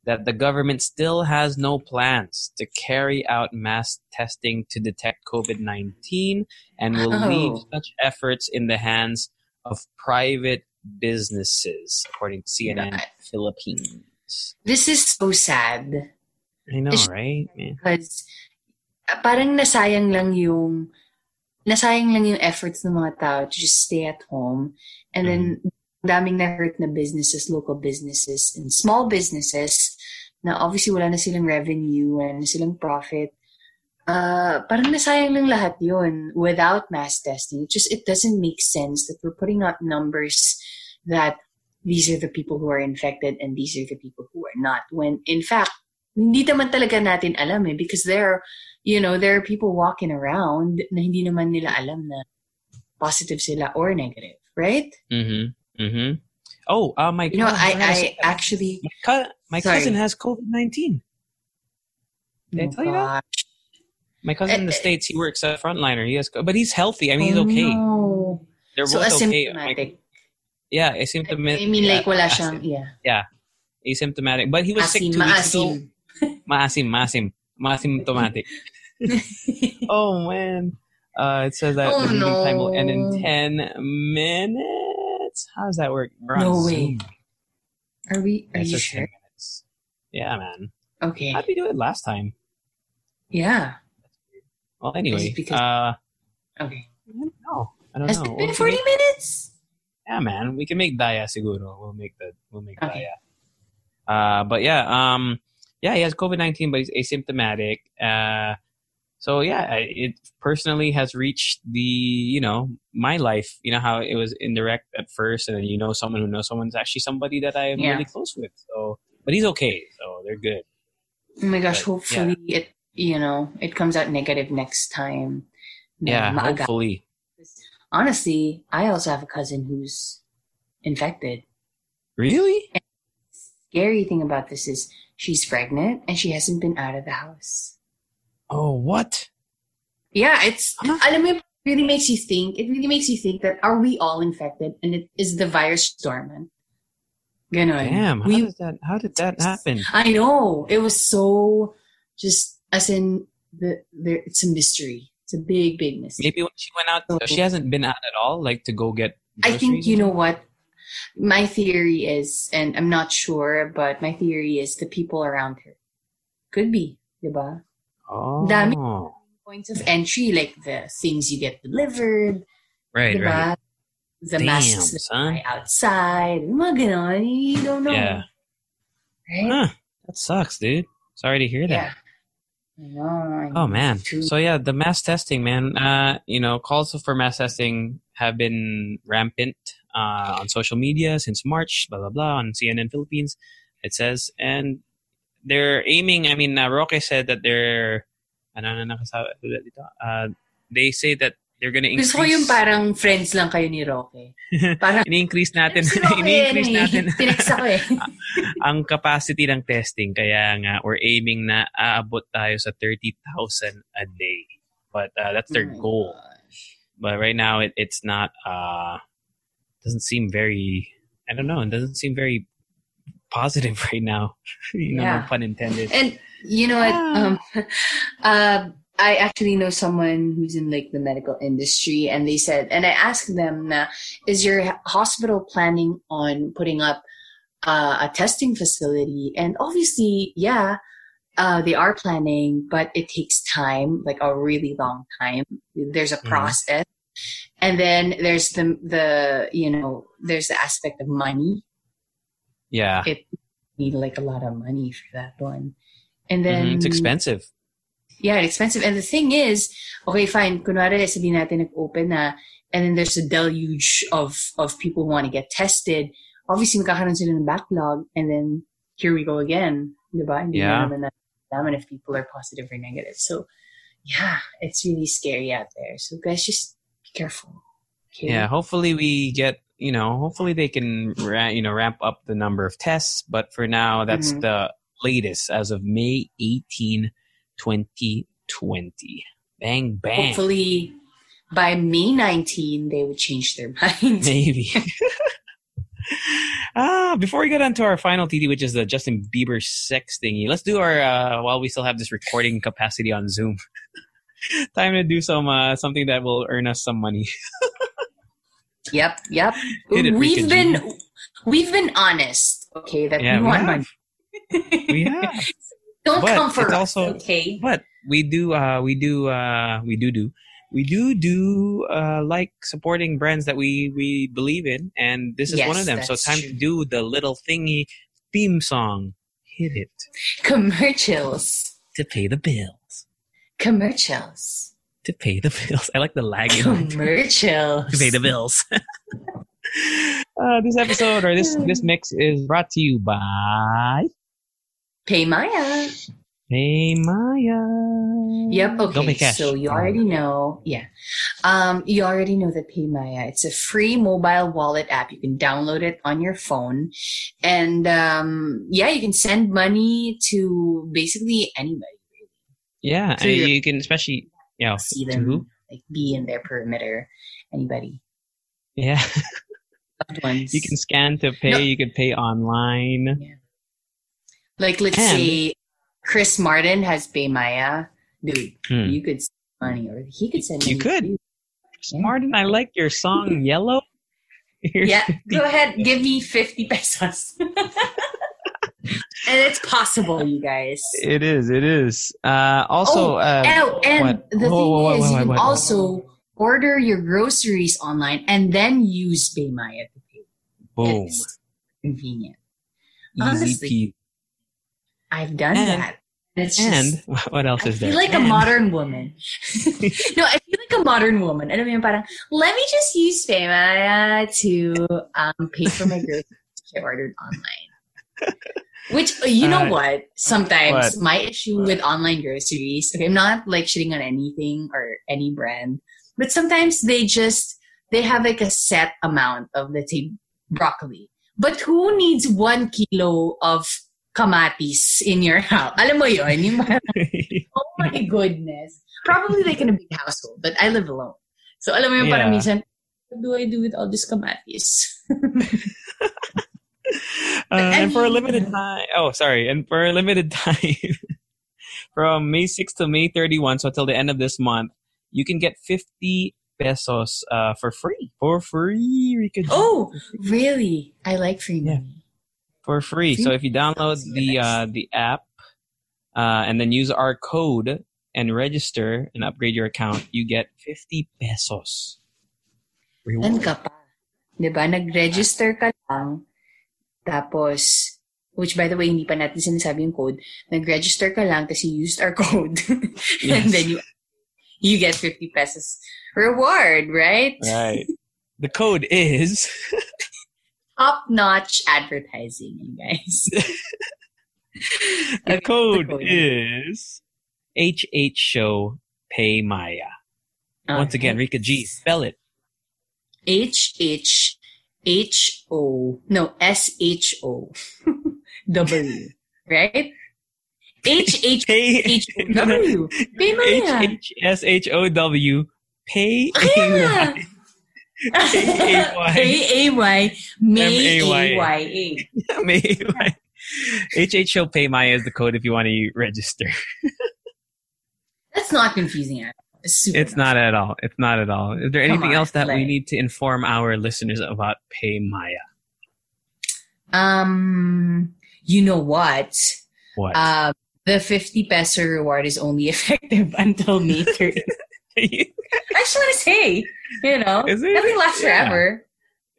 Speaker 4: that the government still has no plans to carry out mass testing to detect COVID 19 and will
Speaker 5: Oh.
Speaker 4: leave such efforts in the hands of private businesses, according to CNN
Speaker 5: Right.
Speaker 4: Philippines.
Speaker 5: This is so sad.
Speaker 4: I know,
Speaker 5: It's-
Speaker 4: right?
Speaker 5: Because ah, parang nasayang lang yung nasayang lang yung efforts ng mga tao to just stay at home. And then daming na-hurt na businesses, local businesses, and small businesses na obviously wala na silang revenue, wala na silang profit. Uh, parang nasayang lang lahat yun without mass testing. It just, it doesn't make sense that we're putting out numbers that these are the people who are infected and these are the people who are not. When in fact, hindi naman talaga natin alam eh because there are, you know, there are people walking around na hindi naman nila alam na positive sila or negative, right?
Speaker 4: Mm-hmm. Mm-hmm. Oh, uh, my
Speaker 5: You know, I, I actually,
Speaker 4: my, my
Speaker 5: Sorry.
Speaker 4: cousin has COVID nineteen. Did I
Speaker 5: oh
Speaker 4: tell you that? My cousin in the
Speaker 5: Eh, eh.
Speaker 4: states, he works at frontliner. He has, but he's healthy. I mean, he's
Speaker 5: Oh,
Speaker 4: okay.
Speaker 5: no.
Speaker 4: They're
Speaker 5: So
Speaker 4: both okay. My-
Speaker 5: asymptomatic.
Speaker 4: yeah, asymptomatic.
Speaker 5: I mean, like, wala
Speaker 4: yeah,
Speaker 5: siyang, yeah.
Speaker 4: Yeah, asymptomatic. But he was sick
Speaker 5: Asim,
Speaker 4: two weeks ago.
Speaker 5: maasim.
Speaker 4: Maasim, maasymptomatic. oh man. Uh, it says that
Speaker 5: Oh,
Speaker 4: the meeting time will end in
Speaker 5: no.
Speaker 4: ten minutes. How does that work? We're
Speaker 5: No way. Are we, are
Speaker 4: It
Speaker 5: you sure?
Speaker 4: 10 minutes. Yeah, man.
Speaker 5: Okay.
Speaker 4: How'd we do it last time?
Speaker 5: Yeah.
Speaker 4: Well, anyway,
Speaker 5: because-
Speaker 4: uh,
Speaker 5: Okay.
Speaker 4: I don't know. I don't
Speaker 5: Has
Speaker 4: know.
Speaker 5: it
Speaker 4: We'll
Speaker 5: been
Speaker 4: make-
Speaker 5: 40 minutes?
Speaker 4: Yeah, man. We can make Daya seguro. We'll make the we'll make
Speaker 5: Okay.
Speaker 4: Daya. Uh but yeah, um yeah, he has COVID nineteen but he's asymptomatic. Uh so yeah, it personally has reached the you know, my life. You know how it was indirect at first and then you know someone who knows someone's actually somebody that I am
Speaker 5: Yeah.
Speaker 4: really close with. So but he's okay, so they're good.
Speaker 5: Oh my gosh,
Speaker 4: But,
Speaker 5: hopefully it, you know, it comes out negative next time.
Speaker 4: Yeah, hopefully.
Speaker 5: Honestly, I also have a cousin who's infected.
Speaker 4: Really?
Speaker 5: And Scary thing about this is she's pregnant and she hasn't been out of the house.
Speaker 4: Oh, what?
Speaker 5: Yeah, it's,
Speaker 4: Huh?
Speaker 5: alam mo, it really makes you think, it really makes you think that are we all infected and it is the virus dormant? Ganon.
Speaker 4: Damn, how
Speaker 5: We,
Speaker 4: did that how did that happen?
Speaker 5: I know. It was so just as in the there it's a mystery. It's a big, big mystery.
Speaker 4: Maybe when she went out she hasn't been out at all, like to go get
Speaker 5: I think you know what? My theory is, and I'm not sure, but my theory is the people around her. Could be, diba?
Speaker 4: Oh.
Speaker 5: Dami. Points of entry, like the things you get delivered,
Speaker 4: Right,
Speaker 5: diba?
Speaker 4: right.
Speaker 5: The
Speaker 4: Damn,
Speaker 5: masks that
Speaker 4: son.
Speaker 5: buy outside, mga ganon, you don't know.
Speaker 4: Yeah.
Speaker 5: Right?
Speaker 4: Huh. That sucks, dude. Sorry to hear that.
Speaker 5: I know.
Speaker 4: Oh man.
Speaker 5: True.
Speaker 4: So yeah, the mass testing, man. Uh, you know, calls for mass testing have been rampant uh, on social media since March. Blah blah blah. On CNN Philippines, it says, and they're aiming. I mean, uh, Roque said that they're. Ano na nakasabi dito? Uh, they say that they're gonna increase.
Speaker 5: Gusto ko yung parang friends lang kayo ni Roque. Parang,
Speaker 4: ini-increase natin,
Speaker 5: Si Roque,
Speaker 4: ini-increase
Speaker 5: eh,
Speaker 4: natin
Speaker 5: tinext ako eh.
Speaker 4: ang capacity ng testing. Kaya nga, we're aiming na aabot tayo sa 30,000 a day. But uh, that's their
Speaker 5: Oh
Speaker 4: goal.
Speaker 5: gosh.
Speaker 4: But right now, it, it's not, uh, doesn't seem very, I don't know, it doesn't seem very positive right now. you know,
Speaker 5: Yeah.
Speaker 4: no pun intended.
Speaker 5: And you know what?
Speaker 4: Ah.
Speaker 5: Um, uh, I actually know someone who's in like the medical industry, and they said, and I asked them, "Is your hospital planning on putting up uh, a testing facility?" And obviously, yeah, uh, they are planning, but it takes time, like a really long time. There's a
Speaker 4: Mhm.
Speaker 5: process, and then there's the the you know there's the aspect of money
Speaker 4: yeah.
Speaker 5: it need like a lot of money for that one. And then
Speaker 4: Mhm, It's expensive.
Speaker 5: Yeah, it's expensive. And the thing is, okay, fine. Kunwari, sabihin natin nag-open na, and then there's a deluge of of people who want to get tested. Obviously, magkakaroon sila ng backlog, and then here we go again. Diba? Hindi
Speaker 4: Yeah.
Speaker 5: na naman naman if people are positive or negative. So, yeah, it's really scary out there. So, guys, just be careful. Okay?
Speaker 4: Yeah, hopefully we get you know, hopefully they can you know ramp up the number of tests. But for now, that's
Speaker 5: Mhm.
Speaker 4: the latest as of May 18, 2020. Bang bang.
Speaker 5: Hopefully, by May 19, they would change their mind.
Speaker 4: Maybe. ah, before we get on to our final TD, which is the Justin Bieber sex thingy, let's do our uh, while we still have this recording capacity on Zoom. Time to do some uh, something that will earn us some money.
Speaker 5: Yep, yep.
Speaker 4: It,
Speaker 5: we've been we've been honest, okay, that
Speaker 4: Yeah,
Speaker 5: we
Speaker 4: we
Speaker 5: want
Speaker 4: have.
Speaker 5: money.
Speaker 4: We have.
Speaker 5: Don't
Speaker 4: But
Speaker 5: come for
Speaker 4: it's
Speaker 5: us,
Speaker 4: also-
Speaker 5: okay?
Speaker 4: But we do, uh, we do, uh, we do do, we do do, uh, like supporting brands that we, we believe in. And this is
Speaker 5: Yes,
Speaker 4: one of them. So time
Speaker 5: true.
Speaker 4: to do the little thingy theme song. Hit it
Speaker 5: Commercials.
Speaker 4: to pay the bills.
Speaker 5: Commercials.
Speaker 4: To pay the bills. I like the lag in.
Speaker 5: Commercials.
Speaker 4: to pay the bills. uh, this episode or this this mix is brought to you by
Speaker 5: PayMaya.
Speaker 4: Hey Maya.
Speaker 5: Yep.
Speaker 4: Don't
Speaker 5: Okay.
Speaker 4: pay.
Speaker 5: So you already know. Yeah. Um, you already know that PayMaya. It's a free mobile wallet app. You can download it on your phone, and um, yeah, you can send money to basically anybody.
Speaker 4: Yeah,
Speaker 5: So
Speaker 4: and
Speaker 5: you're-
Speaker 4: can especially yeah
Speaker 5: See them like be in their perimeter. Anybody.
Speaker 4: Yeah,
Speaker 5: Loved ones.
Speaker 4: you can scan to pay.
Speaker 5: No.
Speaker 4: You can pay online.
Speaker 5: Like let's
Speaker 4: And-
Speaker 5: say Chris Martin has PayMaya. Dude,
Speaker 4: Hmm.
Speaker 5: you could send money, or he could send.
Speaker 4: You
Speaker 5: money
Speaker 4: could.
Speaker 5: to you.
Speaker 4: Martin, I like your song Yellow. Here's
Speaker 5: Yeah, go ahead. Give me 50 pesos. and it's possible, you guys.
Speaker 4: It is. It is. Uh, also,
Speaker 5: oh,
Speaker 4: uh,
Speaker 5: oh, and
Speaker 4: what?
Speaker 5: the thing
Speaker 4: Whoa, whoa, whoa,
Speaker 5: is,
Speaker 4: whoa,
Speaker 5: you
Speaker 4: whoa,
Speaker 5: can
Speaker 4: whoa, whoa.
Speaker 5: also order your groceries online and then use PayMaya to pay.
Speaker 4: boom,
Speaker 5: It's convenient.
Speaker 4: easy
Speaker 5: honestly,
Speaker 4: peasy.
Speaker 5: I've done
Speaker 4: And-
Speaker 5: that. It's just,
Speaker 4: And what else is
Speaker 5: I
Speaker 4: is
Speaker 5: feel
Speaker 4: there?
Speaker 5: like a modern woman. no, I feel like a modern woman. Alam mo yun, parang, let me just use PayMaya to um, pay for my groceries I ordered online. Which, you know
Speaker 4: Uh,
Speaker 5: what? Sometimes
Speaker 4: what?
Speaker 5: my issue with online groceries, okay, I'm not like shitting on anything or any brand, but sometimes they just, they have like a set amount of, let's say, broccoli. But who needs one kilo of kamatis in your house? Alam mo yun, yung Oh my goodness. Probably like in a big household, but I live alone. So alam mo yung parang minsan, what do I do with all these kamatis?
Speaker 4: Uh, and for a limited time, oh, sorry, and for a limited time, from May 6th to May 31, so until the end of this month, you can get 50 pesos uh, for free. For free, Rika
Speaker 5: oh, really? I like free
Speaker 4: Yeah.
Speaker 5: Money.
Speaker 4: For free. So if you download the uh, the app uh, and then use our code and register and upgrade your account, you get 50 pesos.
Speaker 5: Then
Speaker 4: Reward.
Speaker 5: ka pa. Diba? Nag-register ka lang. Tapos, which by the way, hindi pa natin sinasabi yung code. Nag-register ka lang, tapos you used our code.
Speaker 4: Yes.
Speaker 5: and then you you get 50 pesos reward, right?
Speaker 4: Right. The code is
Speaker 5: Top-notch advertising, you guys.
Speaker 4: the code
Speaker 5: code.
Speaker 4: is HH Show PayMaya. Once again, Rika G, spell it.
Speaker 5: H H H O no S H O W right? H H H O W. PayMaya.
Speaker 4: H H S H O W Pay oh,
Speaker 5: Yeah.
Speaker 4: A Y
Speaker 5: A A Y May
Speaker 4: M-A-Y-A.
Speaker 5: A Y A.
Speaker 4: May HH Show PayMaya is the code if you want to register.
Speaker 5: That's not confusing at all. It's, super
Speaker 4: It's not at all. It's not at all. Is there anything
Speaker 5: on,
Speaker 4: else that we need to inform our listeners about PayMaya?
Speaker 5: Um, you know what?
Speaker 4: What?
Speaker 5: Um, the 50 peso reward is only effective until May 30th. I just want to say, you know,
Speaker 4: Is it?
Speaker 5: nothing lasts
Speaker 4: Yeah.
Speaker 5: forever.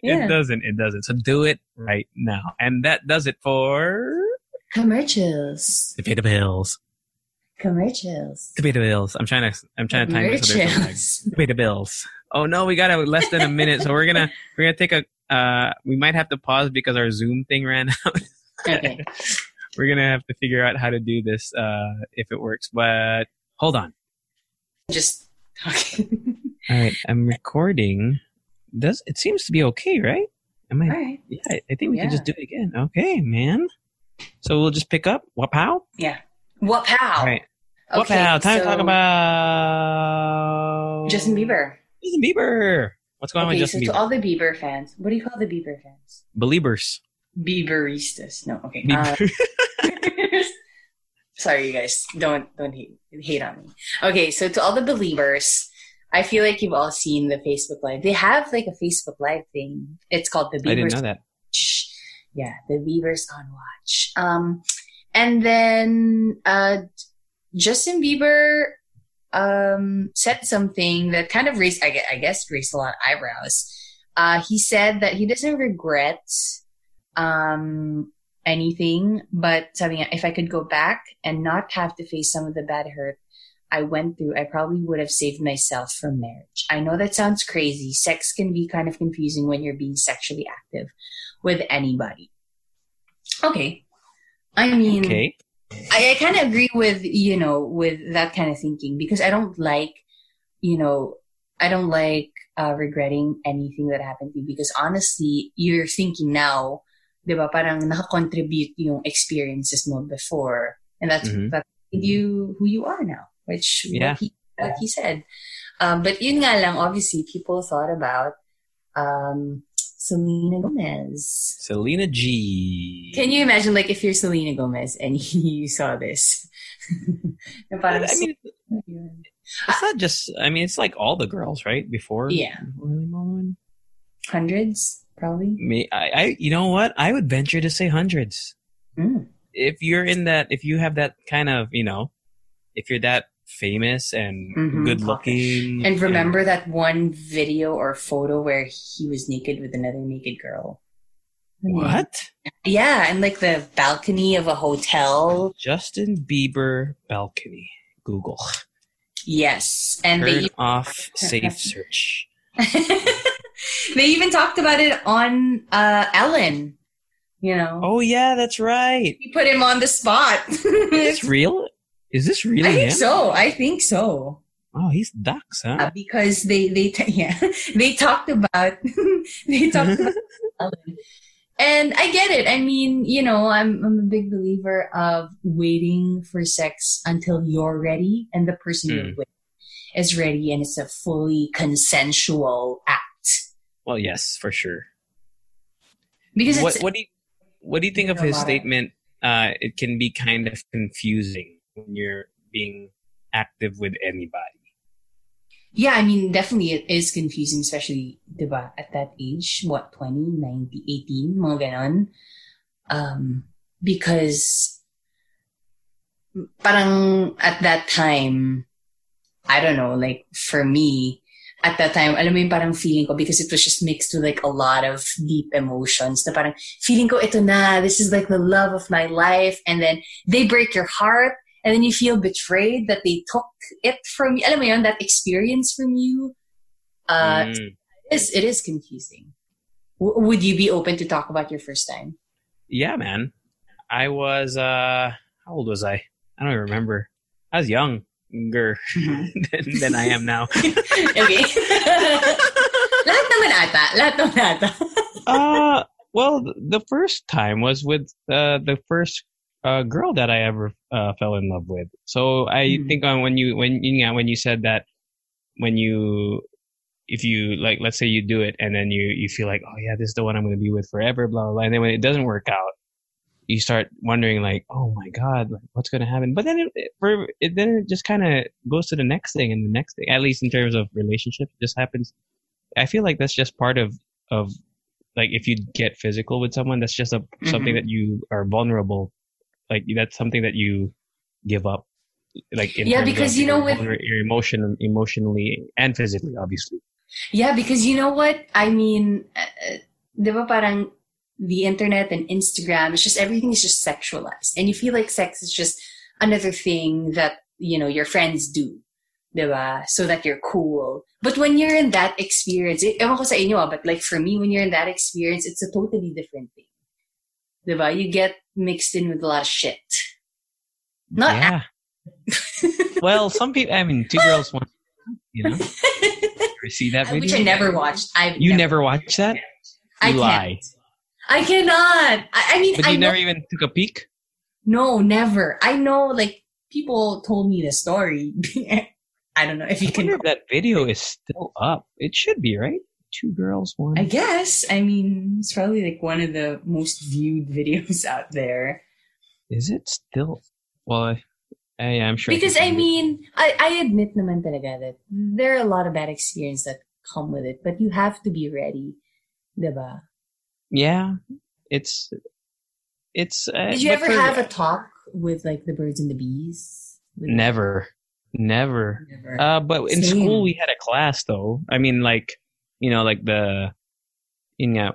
Speaker 5: Yeah.
Speaker 4: It doesn't. It doesn't. So do it right now. And that does it for
Speaker 5: Commercials.
Speaker 4: to pay the bills.
Speaker 5: Commercials.
Speaker 4: To pay the bills. I'm trying to. I'm trying to time it so there's no.
Speaker 5: Commercials.
Speaker 4: To pay the bills. Oh no, we got a less than a minute, so we're gonna we're gonna take a. Uh, we might have to pause because our Zoom thing ran out.
Speaker 5: Okay.
Speaker 4: we're gonna have to figure out how to do this uh, if it works. But hold on.
Speaker 5: Just talking.
Speaker 4: All right, I'm recording. Does it seems to be okay, right? Am I?
Speaker 5: All right.
Speaker 4: Yeah, I think we can just do it again. Okay, man. So we'll just pick up. What pow?
Speaker 5: Yeah. What pow?
Speaker 4: All right.
Speaker 5: Okay,
Speaker 4: pow? Time to talk about
Speaker 5: Justin Bieber.
Speaker 4: Justin Bieber. What's going on
Speaker 5: Okay,
Speaker 4: with
Speaker 5: so
Speaker 4: Justin
Speaker 5: to all the Bieber fans, what do you call the Bieber fans?
Speaker 4: Beliebers.
Speaker 5: Bieberistas. No, okay.
Speaker 4: Bieber.
Speaker 5: Uh, sorry, you guys. Don't don't hate hate on me. Okay, so to all the believers, I feel like you've all seen the Facebook Live. They have like a Facebook Live thing. It's called the
Speaker 4: I didn't
Speaker 5: Biebers
Speaker 4: know that.
Speaker 5: Watch. Yeah, the Biebers on Watch. Um, And then uh, Justin Bieber um, said something that kind of raised, I gue- I guess, raised a lot of eyebrows. Uh, he said that he doesn't regret um, anything, but nga, if I could go back and not have to face some of the bad hurt I went through, I probably would have saved myself from marriage. I know that sounds crazy. Sex can be kind of confusing when you're being sexually active with anybody. Okay. I mean,
Speaker 4: Okay.
Speaker 5: I, I kind of agree with you know with that kind of thinking because I don't like you know I don't like uh, regretting anything that happened to you because honestly you're thinking now di ba parang nakakontribute yung experiences mo before and that's
Speaker 4: Mhm.
Speaker 5: that made you who you are now which
Speaker 4: Yeah.
Speaker 5: what, he, what he said um, but yun nga lang obviously people thought about um, Selena Gomez
Speaker 4: Selena G.
Speaker 5: can you imagine, like, if you're Selena Gomez and you saw this?
Speaker 4: I mean, it's not just. I mean, it's like all the girls, right? Before,
Speaker 5: Yeah.
Speaker 4: Lily
Speaker 5: hundreds, probably.
Speaker 4: Me, I, I, you know what? I would venture to say hundreds.
Speaker 5: Mm.
Speaker 4: If you're in that, if you have that kind of, you know, if you're that famous and
Speaker 5: Mhm.
Speaker 4: good looking,
Speaker 5: And remember that one video or photo where he was naked with another naked girl?
Speaker 4: what?
Speaker 5: Yeah, and like the balcony of a hotel.
Speaker 4: Justin Bieber balcony. Google.
Speaker 5: Yes, and
Speaker 4: Turn
Speaker 5: they
Speaker 4: off safe search.
Speaker 5: they even talked about it on uh, Ellen. You know,
Speaker 4: Oh yeah, that's right.
Speaker 5: he put him on the spot.
Speaker 4: Is this real? Is this really
Speaker 5: I think
Speaker 4: him?
Speaker 5: so. I think so.
Speaker 4: Oh, he's ducks, huh?
Speaker 5: Uh, because they they t- yeah they talked about they talked about Ellen. and I get it. I mean, you know, I'm I'm a big believer of waiting for sex until you're ready and the person you're
Speaker 4: Hmm.
Speaker 5: with is ready, and it's a fully consensual act.
Speaker 4: Well, yes, for sure.
Speaker 5: Because
Speaker 4: What
Speaker 5: it's
Speaker 4: what do you what do you think of his statement? Uh, it can be kind of confusing when you're being active with anybody.
Speaker 5: yeah, I mean, definitely it is confusing, especially diba, at that age, what 20, 90, 18, mga ganon. Um, because parang at that time, I don't know, like for me, at that time, alam mo yung parang feeling ko because it was just mixed with like a lot of deep emotions na parang feeling ko ito na, this is like the love of my life and then they break your heart and then you feel betrayed that they took it from you. Alam mo yun, that experience from you. Uh,
Speaker 4: Mm.
Speaker 5: it, is, it is confusing. W- would you be open to talk about your first time?
Speaker 4: Yeah, man. I was uh how old was I? I don't even remember. I was younger than, than I am now.
Speaker 5: okay. lahat naman ata. Lahat naman ata.
Speaker 4: uh well the first time was with uh the first uh girl that I ever uh fell in love with. So I
Speaker 5: Mhm.
Speaker 4: think on when you when you yeah, when you said that when you if you like let's say you do it and then you you feel like oh yeah this is the one I'm going to be with forever blah blah blah and then when it doesn't work out you start wondering like oh my god like what's going to happen but then it, it, for, it then it just kind of goes to the next thing and the next thing at least in terms of relationship it just happens I feel like that's just part of of like if you get physical with someone that's just a something
Speaker 5: Mhm.
Speaker 4: that you are vulnerable like that's something that you give up like
Speaker 5: Yeah, because you know with-
Speaker 4: your emotion emotionally and physically obviously
Speaker 5: Yeah, because you know what? I mean, uh, parang the internet and Instagram, it's just everything is just sexualized. And you feel like sex is just another thing that, you know, your friends do. Di ba? So that you're cool. But when you're in that experience, eh, ewan ko sa inyo ah, but like for me, when you're in that experience, it's a totally different thing. Di ba? You get mixed in with a lot of shit. Not
Speaker 4: yeah well some people i mean two girls one you know ever see that video
Speaker 5: which I never watched. I've
Speaker 4: you never watched that
Speaker 5: I
Speaker 4: you
Speaker 5: can't. I cannot. I, I mean,
Speaker 4: but
Speaker 5: I
Speaker 4: you
Speaker 5: know
Speaker 4: never even took a peek
Speaker 5: No, never. I know, like, people told me the story. I don't know if you
Speaker 4: I wonder
Speaker 5: can.
Speaker 4: if that video is still up it should be right two girls one
Speaker 5: I guess. I mean, it's probably like one of the most viewed videos out there.
Speaker 4: is it still well I, I i'm sure
Speaker 5: Because,
Speaker 4: can
Speaker 5: I mean, I, I admit naman talaga that there are a lot of bad experiences that come with it, but you have to be ready. Diba?
Speaker 4: Yeah it's it's uh,
Speaker 5: Did you ever
Speaker 4: for-
Speaker 5: have a talk with like the birds and the bees?
Speaker 4: Never, never.
Speaker 5: Never.
Speaker 4: Uh, but in
Speaker 5: Same.
Speaker 4: school we had a class though. I mean, like, you know, like the, in uh,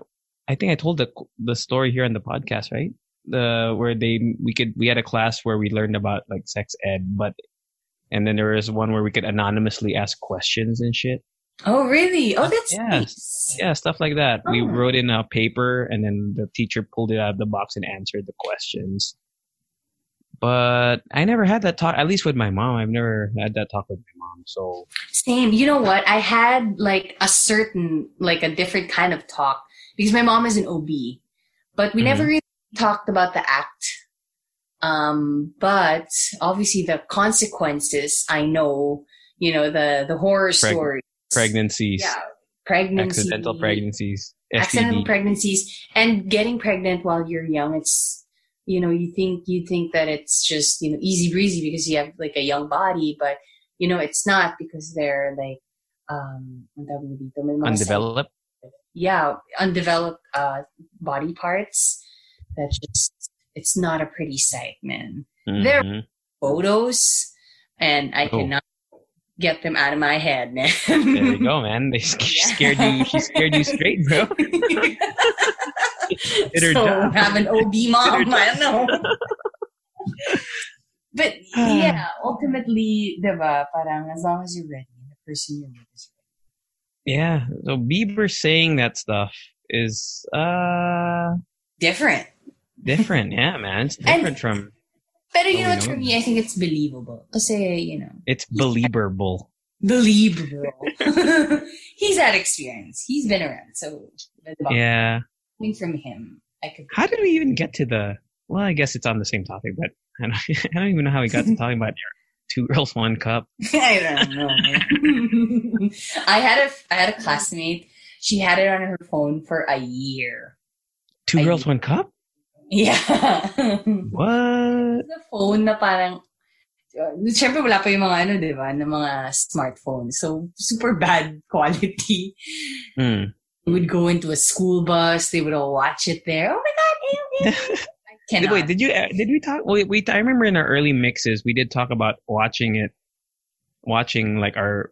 Speaker 4: I think I told the the story here on the podcast, right? The where they we could we had a class where we learned about like sex ed, but and then there was one where we could anonymously ask questions and shit.
Speaker 5: Oh, really? Oh, that's
Speaker 4: Yeah.
Speaker 5: nice.
Speaker 4: Yeah, stuff like that. We
Speaker 5: Oh.
Speaker 4: wrote in a paper and then the teacher pulled it out of the box and answered the questions. But I never had that talk, at least with my mom. I've never had that talk with my mom. So,
Speaker 5: Same. You know what? I had like a certain, like a different kind of talk because my mom is an OB, but we
Speaker 4: Mhm.
Speaker 5: never really talked about the act. Um, but obviously the consequences, I know, you know, the, the horror
Speaker 4: Preg-
Speaker 5: stories.
Speaker 4: Pregnancies,
Speaker 5: Yeah. Pregnancy.
Speaker 4: accidental pregnancies,
Speaker 5: accidental pregnancies and getting pregnant while you're young it's you know you think you think that it's just you know easy breezy because you have like a young body but you know it's not because they're like um ang tawag mo dito, may mga
Speaker 4: undeveloped.
Speaker 5: yeah undeveloped uh body parts that just it's not a pretty sight man There-
Speaker 4: Mhm.
Speaker 5: photos and i
Speaker 4: Oh.
Speaker 5: cannot get them out of my head man
Speaker 4: There you go, man. They sc-
Speaker 5: Yeah.
Speaker 4: scared you. She scared you straight, bro.
Speaker 5: So
Speaker 4: job.
Speaker 5: have an OB mom. I don't know. but yeah, ultimately, diba, parang as long as you're ready, the person you're with is
Speaker 4: Yeah. So Bieber saying that stuff is uh.
Speaker 5: Different.
Speaker 4: different. yeah, man. It's different from.
Speaker 5: But you
Speaker 4: Oh,
Speaker 5: know what, for me, I think it's believable. Kasi, you know,
Speaker 4: It's believable.
Speaker 5: believable. He's had experience. He's been around. So,
Speaker 4: Yeah.
Speaker 5: coming from him, I could.
Speaker 4: How did we even get to the? Well, I guess it's on the same topic, but I don't, I don't even know how we got to talking about two girls, one cup.
Speaker 5: I don't know. I had a I had a classmate. She had it on her phone for a year.
Speaker 4: Two
Speaker 5: I-
Speaker 4: girls, one cup.
Speaker 5: Yeah.
Speaker 4: What?
Speaker 5: the phone na parang Siyempre wala pa yung mga ano, di ba, na mga smartphones. So, super bad quality.
Speaker 4: Hmm.
Speaker 5: We would go into a school bus. They would all watch it there. Oh my God! ew, ew, ew. I cannot.
Speaker 4: wait, did you uh, did we talk? Wait, we I remember in our early mixes we did talk about watching it, watching like our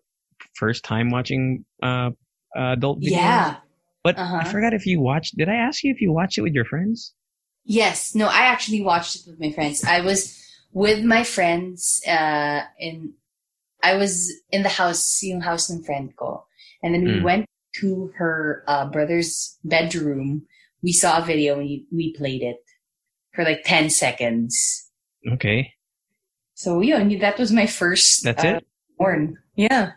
Speaker 4: first time watching uh, uh adult videos.
Speaker 5: yeah.
Speaker 4: but
Speaker 5: Uh-huh.
Speaker 4: I forgot if you watched. Did I ask you if you watched it with your friends?
Speaker 5: Yes. No, I actually watched it with my friends. I was with my friends uh in I was in the house, yung house ng friend ko. And then we
Speaker 4: Mm.
Speaker 5: went to her uh, brother's bedroom. We saw a video and we, we played it for like 10 seconds.
Speaker 4: Okay,
Speaker 5: So yeah, that was my first
Speaker 4: that's
Speaker 5: uh,
Speaker 4: it.
Speaker 5: porn. Yeah.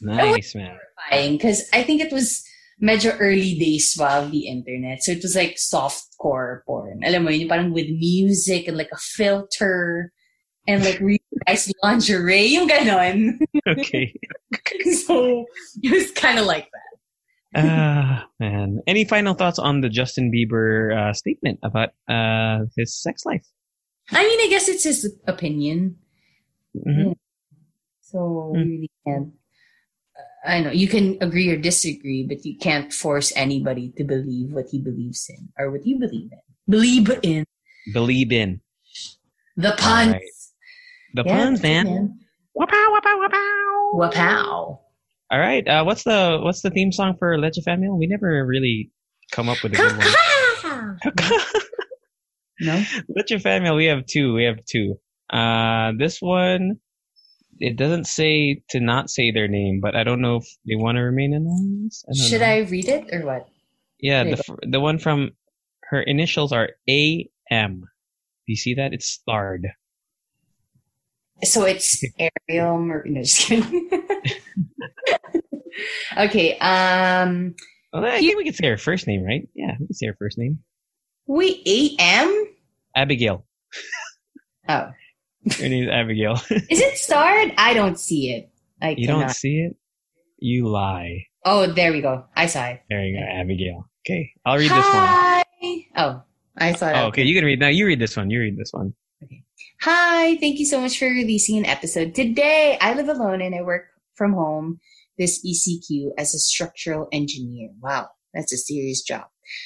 Speaker 4: Nice man.
Speaker 5: Because I think it was medyo early days pa of the internet. So it was like softcore porn. Alam mo yun, parang with music and like a filter and like really nice lingerie, yung ganon.
Speaker 4: Okay.
Speaker 5: so it was kind of like that.
Speaker 4: Ah man. Any final thoughts on the Justin Bieber uh, statement about uh his sex life?
Speaker 5: I mean, I guess it's his opinion.
Speaker 4: Mhm.
Speaker 5: So
Speaker 4: Hmm.
Speaker 5: we really can't. I know you can agree or disagree, but you can't force anybody to believe what he believes in or what you believe in. Believe in
Speaker 4: Believe in
Speaker 5: the puns.
Speaker 4: Alright. the
Speaker 5: Yeah,
Speaker 4: puns, man. Wapow, wapow, wapow.
Speaker 5: Wapow.
Speaker 4: All right. Uh, what's the what's the theme song for Leche Family? We never really come up with a good one.
Speaker 5: no.
Speaker 4: Leche Family, we have two. We have two. Uh, this one, it doesn't say to not say their name, but I don't know if they want to remain anonymous. I
Speaker 5: Should
Speaker 4: know.
Speaker 5: I read it or what?
Speaker 4: Yeah, the the one from her initials are A M. Do you see that? It's starred.
Speaker 5: So it's Ariel. Mar- no, just kidding. okay. Um.
Speaker 4: Well, I think we can say her first name, right? Yeah, we can say her first name.
Speaker 5: We A.M.
Speaker 4: Abigail.
Speaker 5: Oh,
Speaker 4: Her name's Abigail.
Speaker 5: is it starred? I don't see it. I
Speaker 4: you
Speaker 5: cannot.
Speaker 4: don't see it? You lie.
Speaker 5: Oh, there we go. I saw it.
Speaker 4: There you go, Abigail. Okay, I'll read this one.
Speaker 5: Hi. Oh, I thought.
Speaker 4: Oh, okay, you can read now. You read this one. You read this one.
Speaker 5: Hi, thank you so much for releasing an episode today. I live alone and I work from home this ECQ as a structural engineer. Wow, that's a serious job.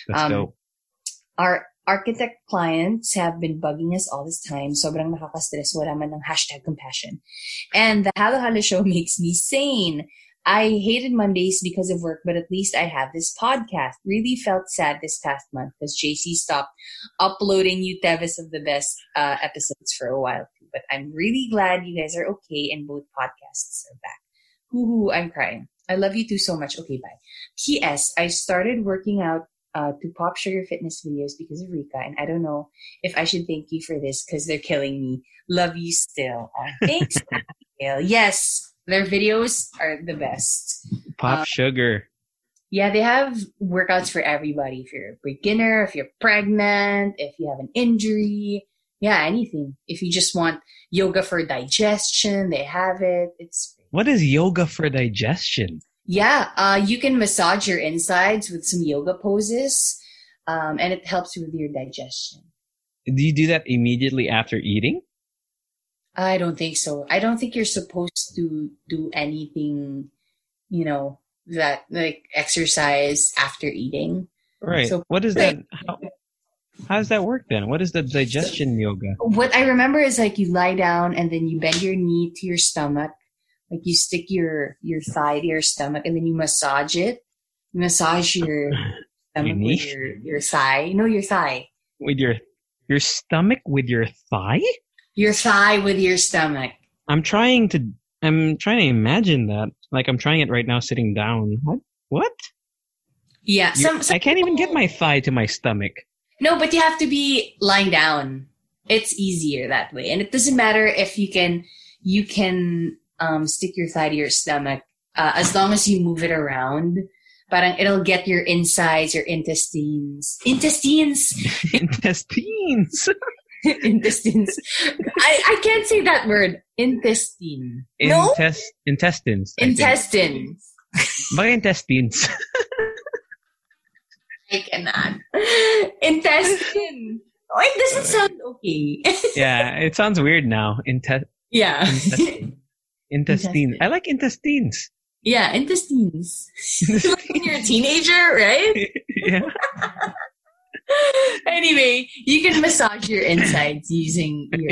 Speaker 4: That's
Speaker 5: Um,
Speaker 4: dope.
Speaker 5: Our architect clients have been bugging us all this time. Sobrang nakaka-stress. Wala man ng hashtag compassion. And the Halo Halo show makes me sane. I hated Mondays because of work, but at least I have this podcast. Really felt sad this past month because JC stopped uploading you Tevis of the best uh, episodes for a while too. But I'm really glad you guys are okay and both podcasts are back. Hoo hoo, I'm crying. I love you too so much. Okay, bye. P.S. I started working out uh, to Pop Sugar Fitness videos because of Rika, and I don't know if I should thank you for this because they're killing me. Love you still. Oh, thanks, Abigail. Yes, their videos are the best.
Speaker 4: Pop
Speaker 5: Uh,
Speaker 4: sugar.
Speaker 5: Yeah, they have workouts for everybody. If you're a beginner, if you're pregnant, if you have an injury, yeah, anything. If you just want yoga for digestion, they have it. It's
Speaker 4: What is yoga for digestion?
Speaker 5: Yeah, uh, you can massage your insides with some yoga poses, um, and it helps with your digestion.
Speaker 4: Do you do that immediately after eating?
Speaker 5: I don't think so. I don't think you're supposed to do anything, you know, that like exercise after eating.
Speaker 4: Right.
Speaker 5: So-
Speaker 4: what is that? How, how does that work then? What is the digestion yoga?
Speaker 5: What I remember is like you lie down and then you bend your knee to your stomach, like you stick your your thigh to your stomach, and then you massage it. You massage your stomach
Speaker 4: knee?
Speaker 5: with your your thigh. No, your thigh.
Speaker 4: With your your stomach with your thigh?
Speaker 5: Your thigh with your stomach.
Speaker 4: I'm trying to I'm trying to imagine that. Like I'm trying it right now sitting down. What? What?
Speaker 5: Yeah, some, some
Speaker 4: I can't even get my thigh to my stomach.
Speaker 5: No, but you have to be lying down. It's easier that way. And it doesn't matter if you can you can um stick your thigh to your stomach uh, as long as you move it around. Parang it'll get your insides, your intestines. Intestines!
Speaker 4: Intestines.
Speaker 5: intestines. I, I can't say that word. Intestine. no?
Speaker 4: Intestines. I.
Speaker 5: Intestines.
Speaker 4: Baka intestines.
Speaker 5: I cannot. Intestine. Oh, it doesn't sound okay.
Speaker 4: yeah, it sounds weird now. Inte-
Speaker 5: yeah.
Speaker 4: intestine. Intestines. I like intestines.
Speaker 5: Yeah, intestines. when you're a teenager, right?
Speaker 4: yeah.
Speaker 5: anyway, you can massage your insides using your.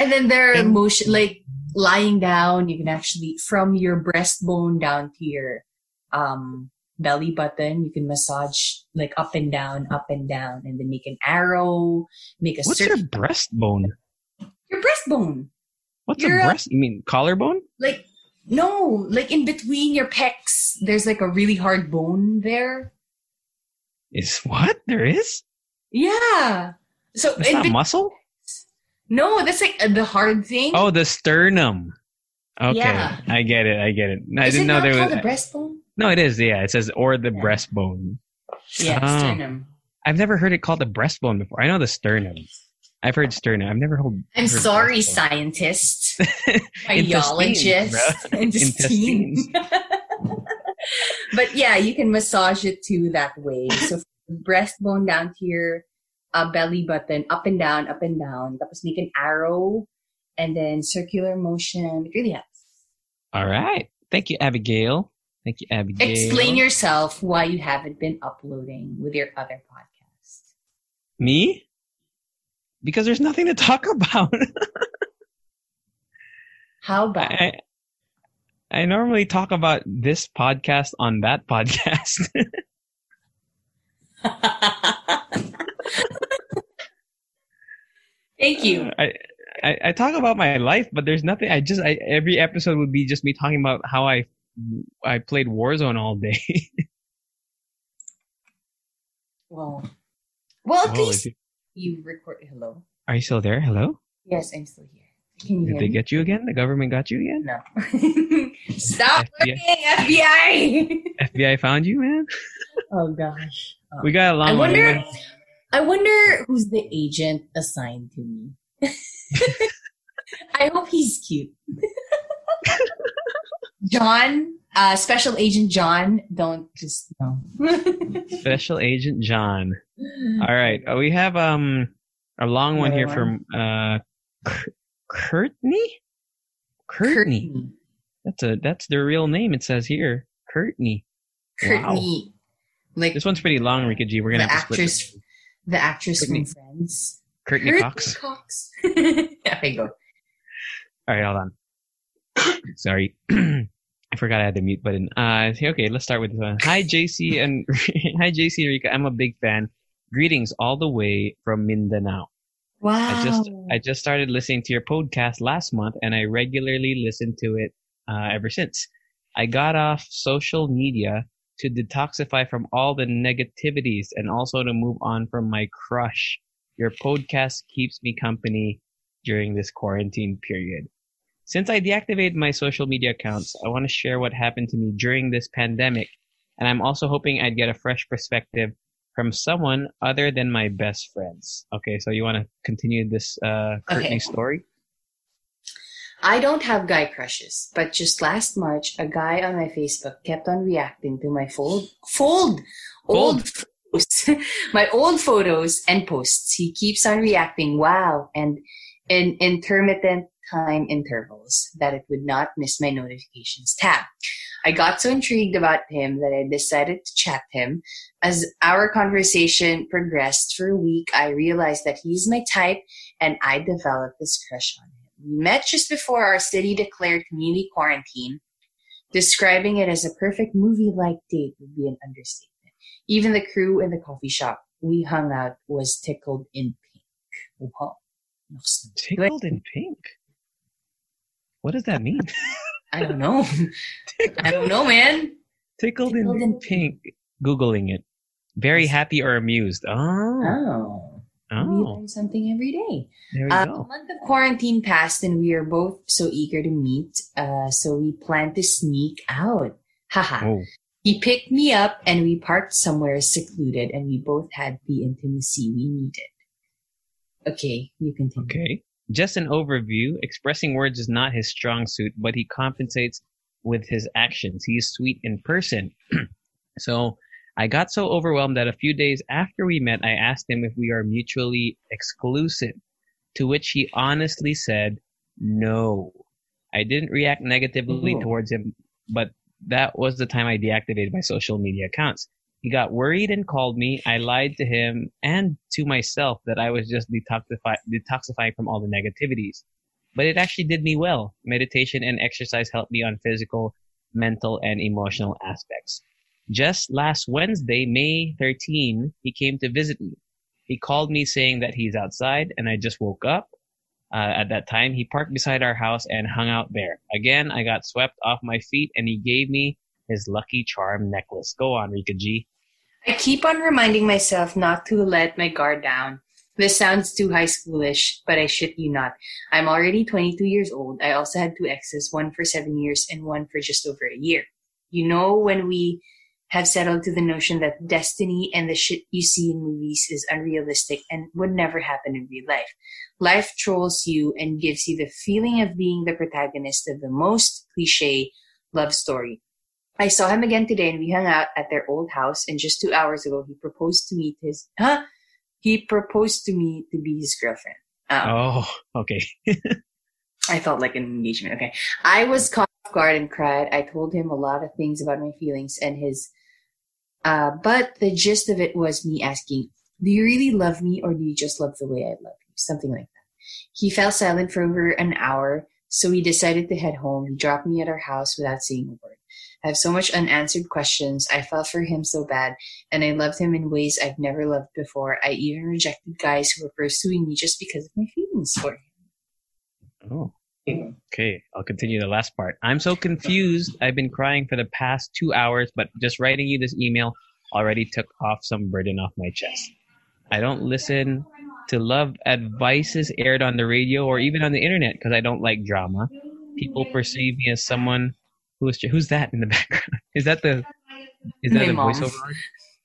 Speaker 5: and then there are motion, like lying down, you can actually, from your breastbone down to your um, belly button, you can massage like up and down, up and down, and then make an arrow, make a
Speaker 4: What's
Speaker 5: circle.
Speaker 4: your breastbone?
Speaker 5: your breastbone.
Speaker 4: What's
Speaker 5: You're
Speaker 4: a breast? You mean collarbone?
Speaker 5: Like, no, like in between your pecs, there's like a really hard bone there.
Speaker 4: Is what there is?
Speaker 5: Yeah. So in
Speaker 4: not
Speaker 5: bet-
Speaker 4: muscle.
Speaker 5: no, that's like uh, the hard thing.
Speaker 4: Oh, the sternum. Okay,
Speaker 5: Yeah.
Speaker 4: I get it. I get it. I
Speaker 5: Is
Speaker 4: didn't
Speaker 5: it
Speaker 4: know there
Speaker 5: called
Speaker 4: was.
Speaker 5: the breastbone?
Speaker 4: no, it is. Yeah, it says or the
Speaker 5: Yeah.
Speaker 4: breastbone.
Speaker 5: Yeah,
Speaker 4: Oh.
Speaker 5: sternum.
Speaker 4: I've never heard it called the breastbone before. I know the sternum. I've heard sternum. I've never heard.
Speaker 5: I'm
Speaker 4: heard
Speaker 5: sorry,
Speaker 4: breastbone.
Speaker 5: scientist, biologist,
Speaker 4: bro.
Speaker 5: intestines. but yeah, you can massage it too that way. So from breastbone down to your uh, belly button, up and down, up and down. Tapos make an arrow, and then circular motion. It really helps.
Speaker 4: All right. Thank you, Abigail. Thank you, Abigail.
Speaker 5: Explain yourself why you haven't been uploading with your other podcast.
Speaker 4: me because there's nothing to talk about.
Speaker 5: How about
Speaker 4: I, I normally talk about this podcast on that podcast.
Speaker 5: Thank you.
Speaker 4: I, I I talk about my life, but there's nothing. I just I, every episode would be just me talking about how I I played Warzone all day.
Speaker 5: Well, well, at
Speaker 4: Oh,
Speaker 5: least
Speaker 4: is it-
Speaker 5: you record. Hello.
Speaker 4: Are you still there? Hello?
Speaker 5: Yes, I'm still here. Can you
Speaker 4: Did they
Speaker 5: me?
Speaker 4: get you again? The government got you again?
Speaker 5: No. Stop
Speaker 4: FBI.
Speaker 5: looking, FBI.
Speaker 4: FBI found you, man.
Speaker 5: oh gosh. Oh.
Speaker 4: We got a long
Speaker 5: I wonder.
Speaker 4: went-
Speaker 5: I wonder who's the agent assigned to me. I hope he's cute. John, uh, Special Agent John. Don't just no.
Speaker 4: Special Agent John. All right, uh, we have um a long one here
Speaker 5: Another
Speaker 4: from uh Courtney. Courtney. That's a that's their real name. It says here, Courtney. Wow.
Speaker 5: Courtney. Like
Speaker 4: This one's pretty long, Rika G. We're gonna have to split
Speaker 5: actress,
Speaker 4: this.
Speaker 5: the actress from Friends.
Speaker 4: Courtney
Speaker 5: Courteney
Speaker 4: Cox.
Speaker 5: Cox. there you go.
Speaker 4: All right, hold on. Sorry. I forgot I had the mute button. Uh, okay, let's start with this one. Hi, JC and hi, JC Rika. I'm a big fan. Greetings all the way from Mindanao.
Speaker 5: Wow.
Speaker 4: I just I just started listening to your podcast last month, and I regularly listen to it uh, ever since. I got off social media to detoxify from all the negativities and also to move on from my crush. Your podcast keeps me company during this quarantine period. Since I deactivated my social media accounts, I want to share what happened to me during this pandemic, and I'm also hoping I'd get a fresh perspective from someone other than my best friends. Okay, so you want to continue this uh, Courtney
Speaker 5: Okay.
Speaker 4: story?
Speaker 5: I don't have guy crushes, but just last March, a guy on my Facebook kept on reacting to my fold, fold, old photos, my old photos and posts. He keeps on reacting, wow, and in intermittent time intervals that it would not miss my notifications tab. I got so intrigued about him that I decided to chat him. As our conversation progressed for a week, I realized that he's my type and I developed this crush on him. We met just before our city declared community quarantine. Describing it as a perfect movie like date would be an understatement. Even the crew in the coffee shop we hung out was tickled in pink. Wow.
Speaker 4: Tickled in pink. What does that mean?
Speaker 5: I don't know. I don't know, man.
Speaker 4: Tickled,
Speaker 5: Tickled
Speaker 4: in,
Speaker 5: in
Speaker 4: pink. Googling it. Very happy or amused. Oh,
Speaker 5: Oh. We
Speaker 4: oh,
Speaker 5: learn something every day.
Speaker 4: there we
Speaker 5: Uh, a month of quarantine passed and we are both so eager to meet. Uh, so we planned to sneak out. Haha.
Speaker 4: Oh,
Speaker 5: He picked me up and we parked somewhere secluded and we both had the intimacy we needed. Okay, you continue.
Speaker 4: okay. Just an overview. Expressing words is not his strong suit, but he compensates with his actions. He is sweet in person. so I got so overwhelmed that a few days after we met, I asked him if we are mutually exclusive, to which he honestly said, no. I didn't react negatively
Speaker 5: Oh.
Speaker 4: towards him, but that was the time I deactivated my social media accounts. He got worried and called me. I lied to him and to myself that I was just detoxify- detoxifying from all the negativities. But it actually did me well. Meditation and exercise helped me on physical, mental, and emotional aspects. Just last Wednesday, May 13, he came to visit me. He called me saying that he's outside and I just woke up. Uh, at that time, he parked beside our house and hung out there. Again, I got swept off my feet and he gave me his lucky charm necklace. Go on, Rika G.
Speaker 5: I keep on reminding myself not to let my guard down. This sounds too high schoolish, but I shit you not. I'm already 22 years old. I also had two exes, one for seven years and one for just over a year. You know, when we have settled to the notion that destiny and the shit you see in movies is unrealistic and would never happen in real life. Life trolls you and gives you the feeling of being the protagonist of the most cliche love story. I saw him again today and we hung out at their old house and just two hours ago he proposed to me to his huh? He proposed to me to be his girlfriend. Um,
Speaker 4: Oh, okay.
Speaker 5: I felt like an engagement. Okay. I was caught off guard and cried. I told him a lot of things about my feelings and his uh but the gist of it was me asking, Do you really love me or do you just love the way I love you? Something like that. He fell silent for over an hour, so we decided to head home. He dropped me at our house without saying a word. I have so much unanswered questions. I felt for him so bad, and I loved him in ways I've never loved before. I even rejected guys who were pursuing me just because of my feelings for him.
Speaker 4: Oh, okay. I'll continue the last part. I'm so confused. I've been crying for the past two hours, but just writing you this email already took off some burden off my chest. I don't listen to love advices aired on the radio or even on the internet because I don't like drama. People perceive me as someone who is who's that in the background? Is that the is that
Speaker 5: My
Speaker 4: a
Speaker 5: mom.
Speaker 4: voiceover?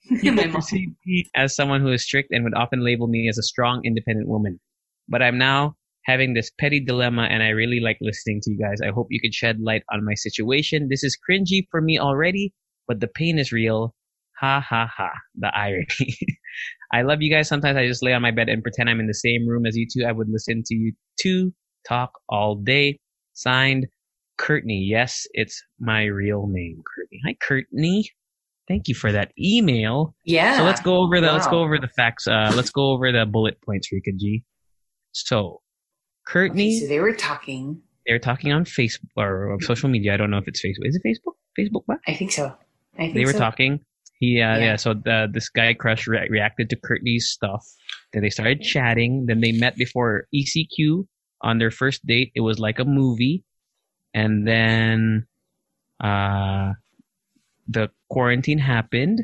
Speaker 4: People perceive me as someone who is strict and would often label me as a strong, independent woman. But I'm now having this petty dilemma and I really like listening to you guys. I hope you could shed light on my situation. This is cringy for me already, but the pain is real. Ha ha ha. The irony. I love you guys. Sometimes I just lay on my bed and pretend I'm in the same room as you two. I would listen to you two talk all day. Signed, Courtney. Yes, it's my real name, Courtney. Hi, Courtney. Thank you for that email.
Speaker 5: Yeah.
Speaker 4: So let's go over the let's go over the facts. Uh, let's go over the bullet points, Rika G. So, Courtney,
Speaker 5: Okay, so they were talking.
Speaker 4: They were talking on Facebook or social media. I don't know if it's Facebook. Is it Facebook? Facebook what?
Speaker 5: I think so. I think
Speaker 4: They were
Speaker 5: so.
Speaker 4: talking. He, uh, yeah.
Speaker 5: Yeah.
Speaker 4: So the this guy crush re- reacted to Courtney's stuff. Then they started chatting. Then they met before ECQ on their first date. It was like a movie, and then, uh, the quarantine happened,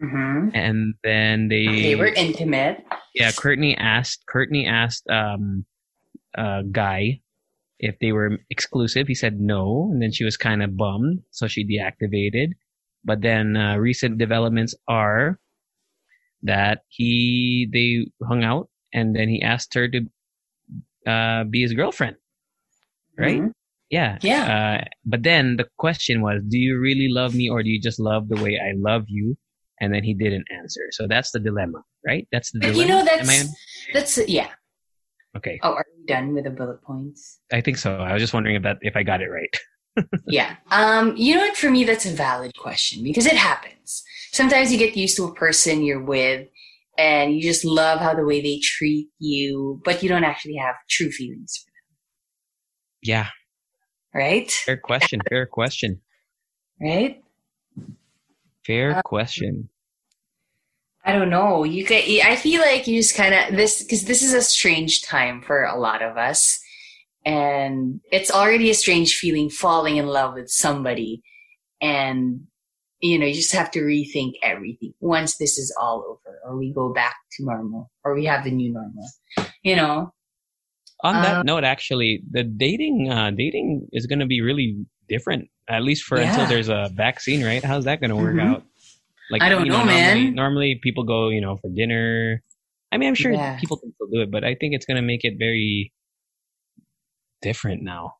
Speaker 5: hmm
Speaker 4: and then they
Speaker 5: They were intimate.
Speaker 4: yeah, Courtney asked Courtney asked um uh guy if they were exclusive. He said no, and then she was kind of bummed, so she deactivated. But then uh, recent developments are that he they hung out, and then he asked her to uh be his girlfriend, right?
Speaker 5: Mhm.
Speaker 4: Yeah.
Speaker 5: Yeah.
Speaker 4: Uh, but then the question was, do you really love me or do you just love the way I love you? And then he didn't answer. So that's the dilemma, right? That's the
Speaker 5: But
Speaker 4: dilemma.
Speaker 5: you know that's that's yeah.
Speaker 4: okay.
Speaker 5: Oh, are we done with the bullet points?
Speaker 4: I think so. I was just wondering if that if I got it right.
Speaker 5: Yeah. Um, you know what? For me, that's a valid question because it happens. Sometimes you get used to a person you're with and you just love how the way they treat you, but you don't actually have true feelings for them. Yeah. Right?
Speaker 4: Fair question. Fair question.
Speaker 5: Right?
Speaker 4: Fair
Speaker 5: Uh,
Speaker 4: question.
Speaker 5: I don't know. You can, I feel like you just kind of this because this is a strange time for a lot of us, and it's already a strange feeling falling in love with somebody, and you know you just have to rethink everything once this is all over, or we go back to normal, or we have the new normal. You know,
Speaker 4: On that
Speaker 5: uh,
Speaker 4: note, actually, the dating uh, dating is going to be really different. At least for until there's a vaccine, right? How's that going to work
Speaker 5: Mhm.
Speaker 4: out? Like
Speaker 5: I don't know,
Speaker 4: normally,
Speaker 5: man.
Speaker 4: Normally, people go, you know, for dinner. I mean, I'm sure
Speaker 5: Yeah.
Speaker 4: people can still do it, but I think it's going to make it very different now.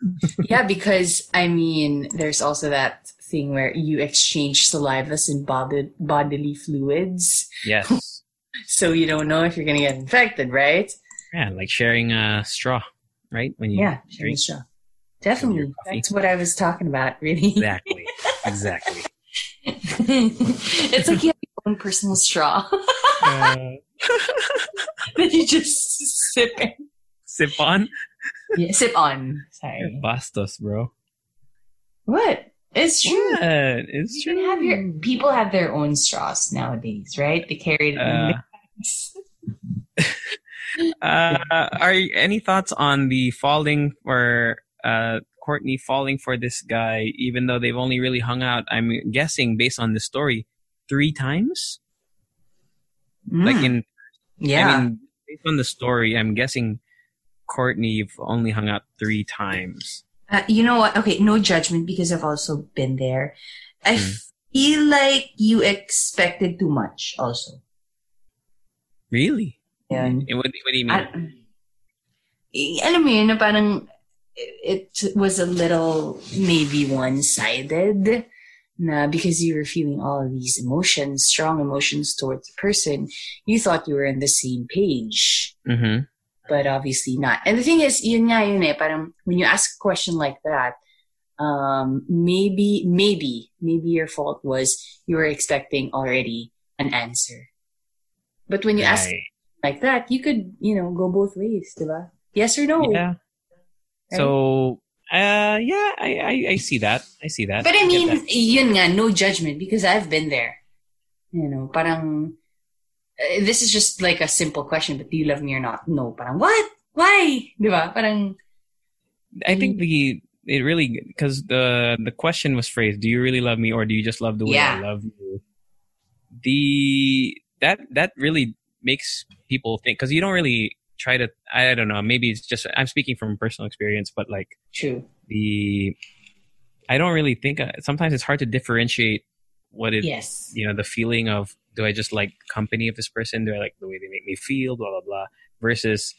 Speaker 5: yeah, because I mean, there's also that thing where you exchange salivas and bod- bodily fluids.
Speaker 4: Yes.
Speaker 5: So you don't know if you're gonna get infected, right?
Speaker 4: Yeah, like sharing a straw, right? When you
Speaker 5: Yeah,
Speaker 4: drink.
Speaker 5: straw. Definitely. That's what I was talking about, really.
Speaker 4: Exactly. exactly.
Speaker 5: it's like you have your own personal straw
Speaker 4: Uh,
Speaker 5: that you just sip in.
Speaker 4: sip on.
Speaker 5: Yeah, sip on. Sorry.
Speaker 4: Bastos, bro.
Speaker 5: What? It's true.
Speaker 4: Yeah, it's
Speaker 5: You
Speaker 4: true.
Speaker 5: have your people have their own straws nowadays, right? They carry it in
Speaker 4: Uh,
Speaker 5: bags.
Speaker 4: Uh, are you, any thoughts on the falling for uh, Courtney falling for this guy, even though they've only really hung out? I'm guessing based on the story, three times. Like
Speaker 5: Mm,
Speaker 4: in,
Speaker 5: yeah.
Speaker 4: I mean, based on the story, I'm guessing Courtney you've only hung out three times.
Speaker 5: Uh, you know what? Okay, no judgment because I've also been there. I
Speaker 4: Mm.
Speaker 5: feel like you expected too much also.
Speaker 4: Really?
Speaker 5: Yeah.
Speaker 4: Eh, What, what do you mean?
Speaker 5: I, eh, alam mo yun, na parang it was a little maybe one-sided na because you were feeling all of these emotions, strong emotions towards the person, you thought you were on the same page.
Speaker 4: mm-hmm.
Speaker 5: but obviously not. And the thing is, yun nga yun eh, parang when you ask a question like that, um, maybe, maybe, maybe your fault was you were expecting already an answer. But when you ask
Speaker 4: Right.
Speaker 5: Like that, you could, you know, go both ways, diba? Yes or no?
Speaker 4: Yeah. So, uh, yeah, I, I, I see that. I see that.
Speaker 5: But I mean,
Speaker 4: that.
Speaker 5: yun nga, no judgment because I've been there. You know, parang, uh, this is just like a simple question, but do you love me or not? No, parang, what? Why? Diba? Parang,
Speaker 4: I think the it really because the the question was phrased: Do you really love me, or do you just love the way I love you? The that that really makes people think because you don't really try to. I don't know. Maybe it's just I'm speaking from personal experience, but like
Speaker 5: true.
Speaker 4: the I don't really think. uh, Sometimes it's hard to differentiate what it
Speaker 5: Yes.
Speaker 4: you know the feeling of do I just like company of this person? Do I like the way they make me feel? Blah blah blah. Versus,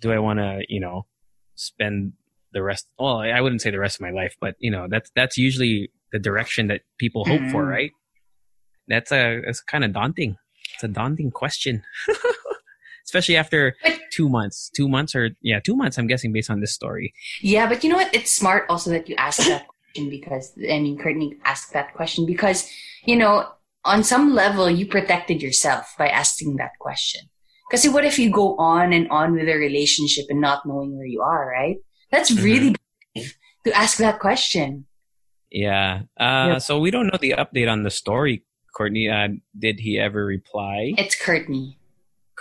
Speaker 4: do I want to you know spend the rest? Well, I wouldn't say the rest of my life, but you know that's that's usually the direction that people hope for,
Speaker 5: Mhm.
Speaker 4: right? That's a it's kind of daunting. It's a daunting question, especially after
Speaker 5: But-
Speaker 4: two months. Two months or yeah, two months. I'm guessing based on this story.
Speaker 5: Yeah, but you know what? It's smart also that you ask that question because I mean Courtney asked that question because you know on some level you protected yourself by asking that question. Because see, what if you go on and on with a relationship and not knowing where you are, right? That's
Speaker 4: Mm-hmm.
Speaker 5: really brave to ask that question.
Speaker 4: Yeah. Uh,
Speaker 7: Yep.
Speaker 4: So we don't know the update on the story, Courtney. Uh, did he ever reply?
Speaker 5: It's Courtney.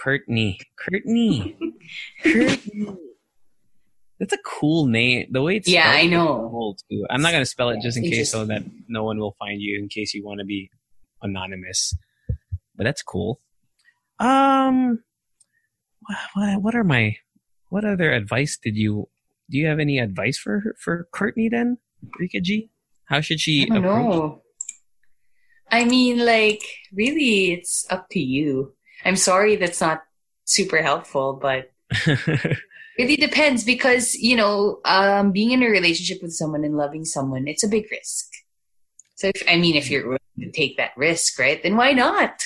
Speaker 4: Courtney. Courtney. Courtney. That's a cool name. The way it's
Speaker 5: Yeah, I know.
Speaker 4: Cool too. I'm not gonna spell it
Speaker 5: Yeah,
Speaker 4: just in case so that no one will find you in case you want to be anonymous. But that's cool. Um, what, what are my what other advice did you do? You have any advice for for Courtney then, Rika G? How should she
Speaker 5: I don't
Speaker 4: approach?
Speaker 5: know. I mean, like, really, it's up to you. I'm sorry that's not super helpful, but it really depends because, you know, um, being in a relationship with someone and loving someone, it's a big risk. So, if, I mean, if you're willing to take that risk, right, then why not?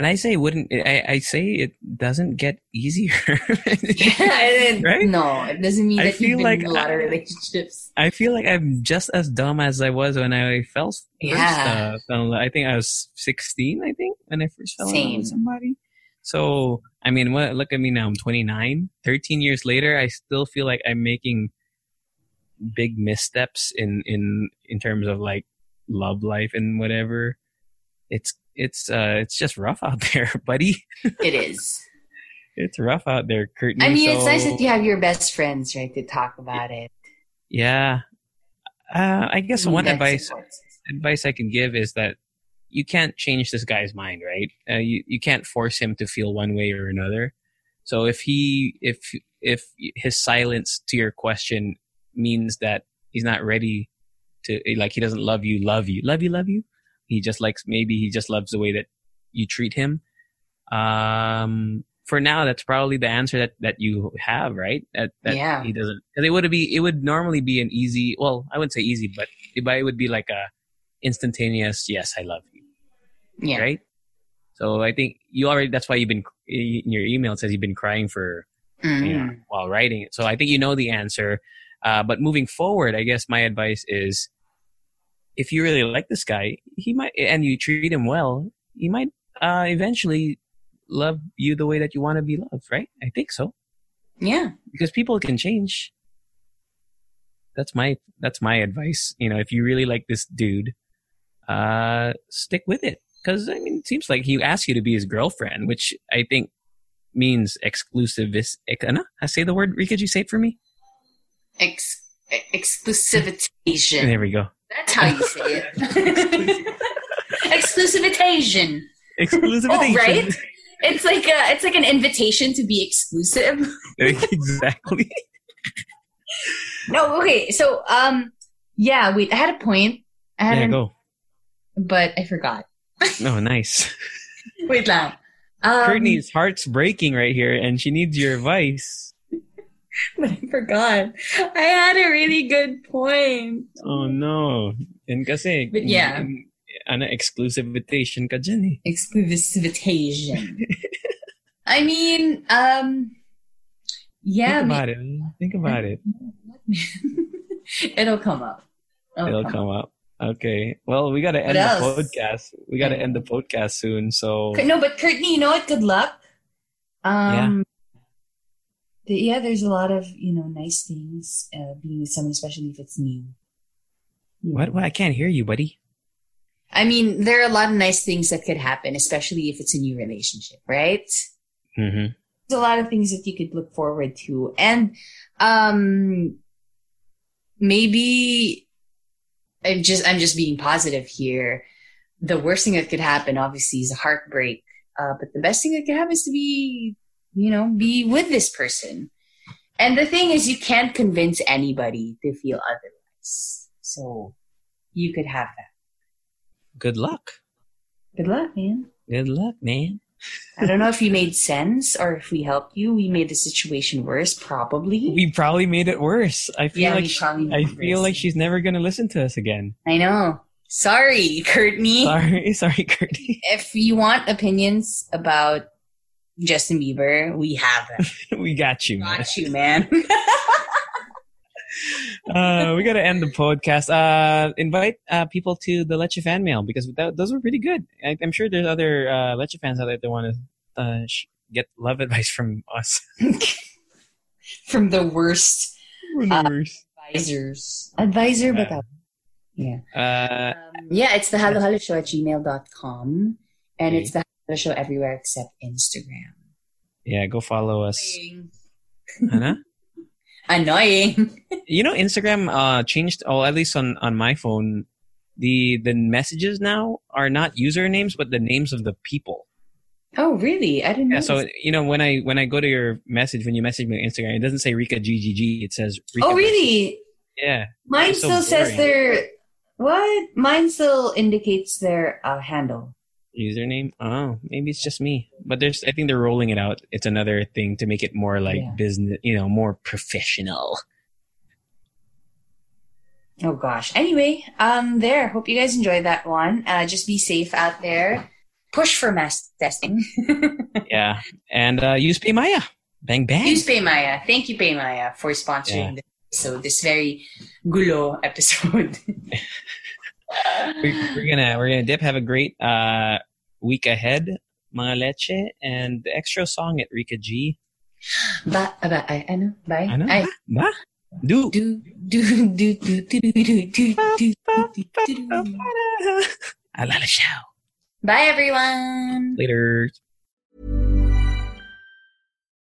Speaker 4: and I say wouldn't I, I say it doesn't get easier.
Speaker 5: Yeah,
Speaker 4: Right?
Speaker 5: No, it doesn't mean
Speaker 4: I
Speaker 5: that
Speaker 4: feel
Speaker 5: you've been
Speaker 4: like
Speaker 5: in a lot of relationships.
Speaker 4: I feel like I'm just as dumb as I was when I fell first.
Speaker 5: Yeah.
Speaker 4: Uh, fell in love. I think I was 16. I think when I first fell in love
Speaker 5: Same.
Speaker 4: with somebody. So I mean, what? Look at me now. I'm 29. 13 years later, I still feel like I'm making big missteps in in in terms of like love life and whatever. It's it's uh it's just rough out there, buddy.
Speaker 5: It is.
Speaker 4: It's rough out there, Courtney.
Speaker 5: I mean, it's nice that you have your best friends, right, to talk about it.
Speaker 4: Yeah. Uh, I guess
Speaker 5: I mean,
Speaker 4: one advice
Speaker 5: important.
Speaker 4: advice I can give is that you can't change this guy's mind, right? Uh, you you can't force him to feel one way or another. So if he if if his silence to your question means that he's not ready to like he doesn't love you, love you, love you, love you. He just likes maybe he just loves the way that you treat him. Um, for now, that's probably the answer that that you have, right? That that
Speaker 5: Yeah.
Speaker 4: he doesn't. Because it would be it would normally be an easy. Well, I wouldn't say easy, but it, but it would be like a instantaneous yes, I love you,
Speaker 5: Yeah.
Speaker 4: right? So I think you already. That's why you've been in your email. It says you've been crying for
Speaker 5: Mhm.
Speaker 4: you know, while writing it. So I think you know the answer. Uh, but moving forward, I guess my advice is if you really like this guy, he might, and you treat him well, he might uh, eventually love you the way that you want to be loved, right? I think so.
Speaker 5: Yeah.
Speaker 4: Because people can change. That's my that's my advice. You know, if you really like this dude, uh, stick with it. Because I mean, it seems like he asked you to be his girlfriend, which I think means exclusivist. I say the word. Rika, could you say it for me?
Speaker 5: Ex- exclusivization.
Speaker 4: There we go.
Speaker 5: That's how you say it. Exclusivization.
Speaker 4: Exclusive.
Speaker 5: Oh, right? It's like a, it's like an invitation to be exclusive.
Speaker 4: exactly.
Speaker 5: No, okay. So, um, yeah, wait. I had a point. I had
Speaker 4: Yeah,
Speaker 5: an,
Speaker 4: go.
Speaker 5: but I forgot.
Speaker 4: No, nice.
Speaker 5: Wait, lang. Um,
Speaker 4: Courtney's heart's breaking right here, and she needs your advice.
Speaker 5: but I forgot. I had a really good point.
Speaker 4: Oh no. And kasi,
Speaker 5: But yeah.
Speaker 4: ano, exclusive invitation ka dyan eh.
Speaker 5: Exclusivization. I mean, um, yeah,
Speaker 4: Think about it. Think about it.
Speaker 5: it'll come up.
Speaker 4: It'll come up. Okay. Well, we gotta end the podcast. We gotta end the podcast soon. So
Speaker 5: No, but Courtney, you know what? Good luck. Um, the- yeah, there's a lot of you know nice things uh, being with someone, especially if it's new.
Speaker 4: What? What? I can't hear you, buddy.
Speaker 5: I mean, there are a lot of nice things that could happen, especially if it's a new relationship, right?
Speaker 4: Mm-hmm.
Speaker 5: There's a lot of things that you could look forward to, and um, maybe I'm just I'm just being positive here. The worst thing that could happen, obviously, is a heartbreak. Uh, but the best thing that could happen is to be, you know, be with this person. And the thing is, you can't convince anybody to feel otherwise. So you could have that.
Speaker 4: Good luck.
Speaker 5: Good luck, man.
Speaker 4: Good luck, man.
Speaker 5: I don't know if you made sense or if we helped you. We made the situation worse, probably.
Speaker 4: We probably made it worse. I feel
Speaker 5: Yeah,
Speaker 4: like she- I feel
Speaker 5: worse.
Speaker 4: like she's never gonna listen to us again.
Speaker 5: I know. Sorry, Courtney.
Speaker 4: Sorry, sorry, Curdy.
Speaker 5: If you want opinions about Justin Bieber, we have them.
Speaker 4: we got you, man.
Speaker 5: Got you, man.
Speaker 4: uh, we got to end the podcast. Uh, invite uh, people to the Leche fan mail because that, those were pretty good. I, am sure there's other uh, Leche fans out there that want to uh, sh- get love advice from us.
Speaker 5: From the worst
Speaker 4: Uh,
Speaker 5: advisors. Advisor, but yeah.
Speaker 4: uh,
Speaker 5: Um, yeah, it's the halo halo show at gmail.com. And
Speaker 4: Okay.
Speaker 5: it's the hello show everywhere except Instagram.
Speaker 4: yeah, go follow us. Ano?
Speaker 5: Annoying.
Speaker 4: You know, Instagram uh, changed, or at least on, on my phone, the the messages now are not usernames, but the names of the people.
Speaker 5: Oh, really? I didn't know.
Speaker 4: Yeah, so you know when I when I go to your message when you message me on Instagram, it doesn't say Rika GGG. It says Rika.
Speaker 5: oh, really?
Speaker 4: Yeah.
Speaker 5: Mine
Speaker 4: so
Speaker 5: still says their what? Mine still indicates their uh, handle.
Speaker 4: Username. Oh, maybe it's just me. But there's I think they're rolling it out. It's another thing to make it more like
Speaker 5: Yeah.
Speaker 4: business, you know, more professional.
Speaker 5: Oh gosh. Anyway, um, there. Hope you guys enjoyed that one. Uh, just be safe out there. Push for mass testing.
Speaker 4: yeah. And uh use PayMaya. Bang bang.
Speaker 5: Use PayMaya. Thank you, PayMaya, for sponsoring this episode. This very gulo episode.
Speaker 4: we, we're gonna we're gonna dip. Have a great uh week ahead, mga leche, and the extra song at Rika G.
Speaker 5: ba, ba, ay, ano? Bye.
Speaker 4: Ano?
Speaker 5: Ay,
Speaker 4: Ba? Do.
Speaker 5: do, do, do, do, do, do, do, do, do, do, do.
Speaker 4: Alala show.
Speaker 5: Bye, everyone.
Speaker 4: Later.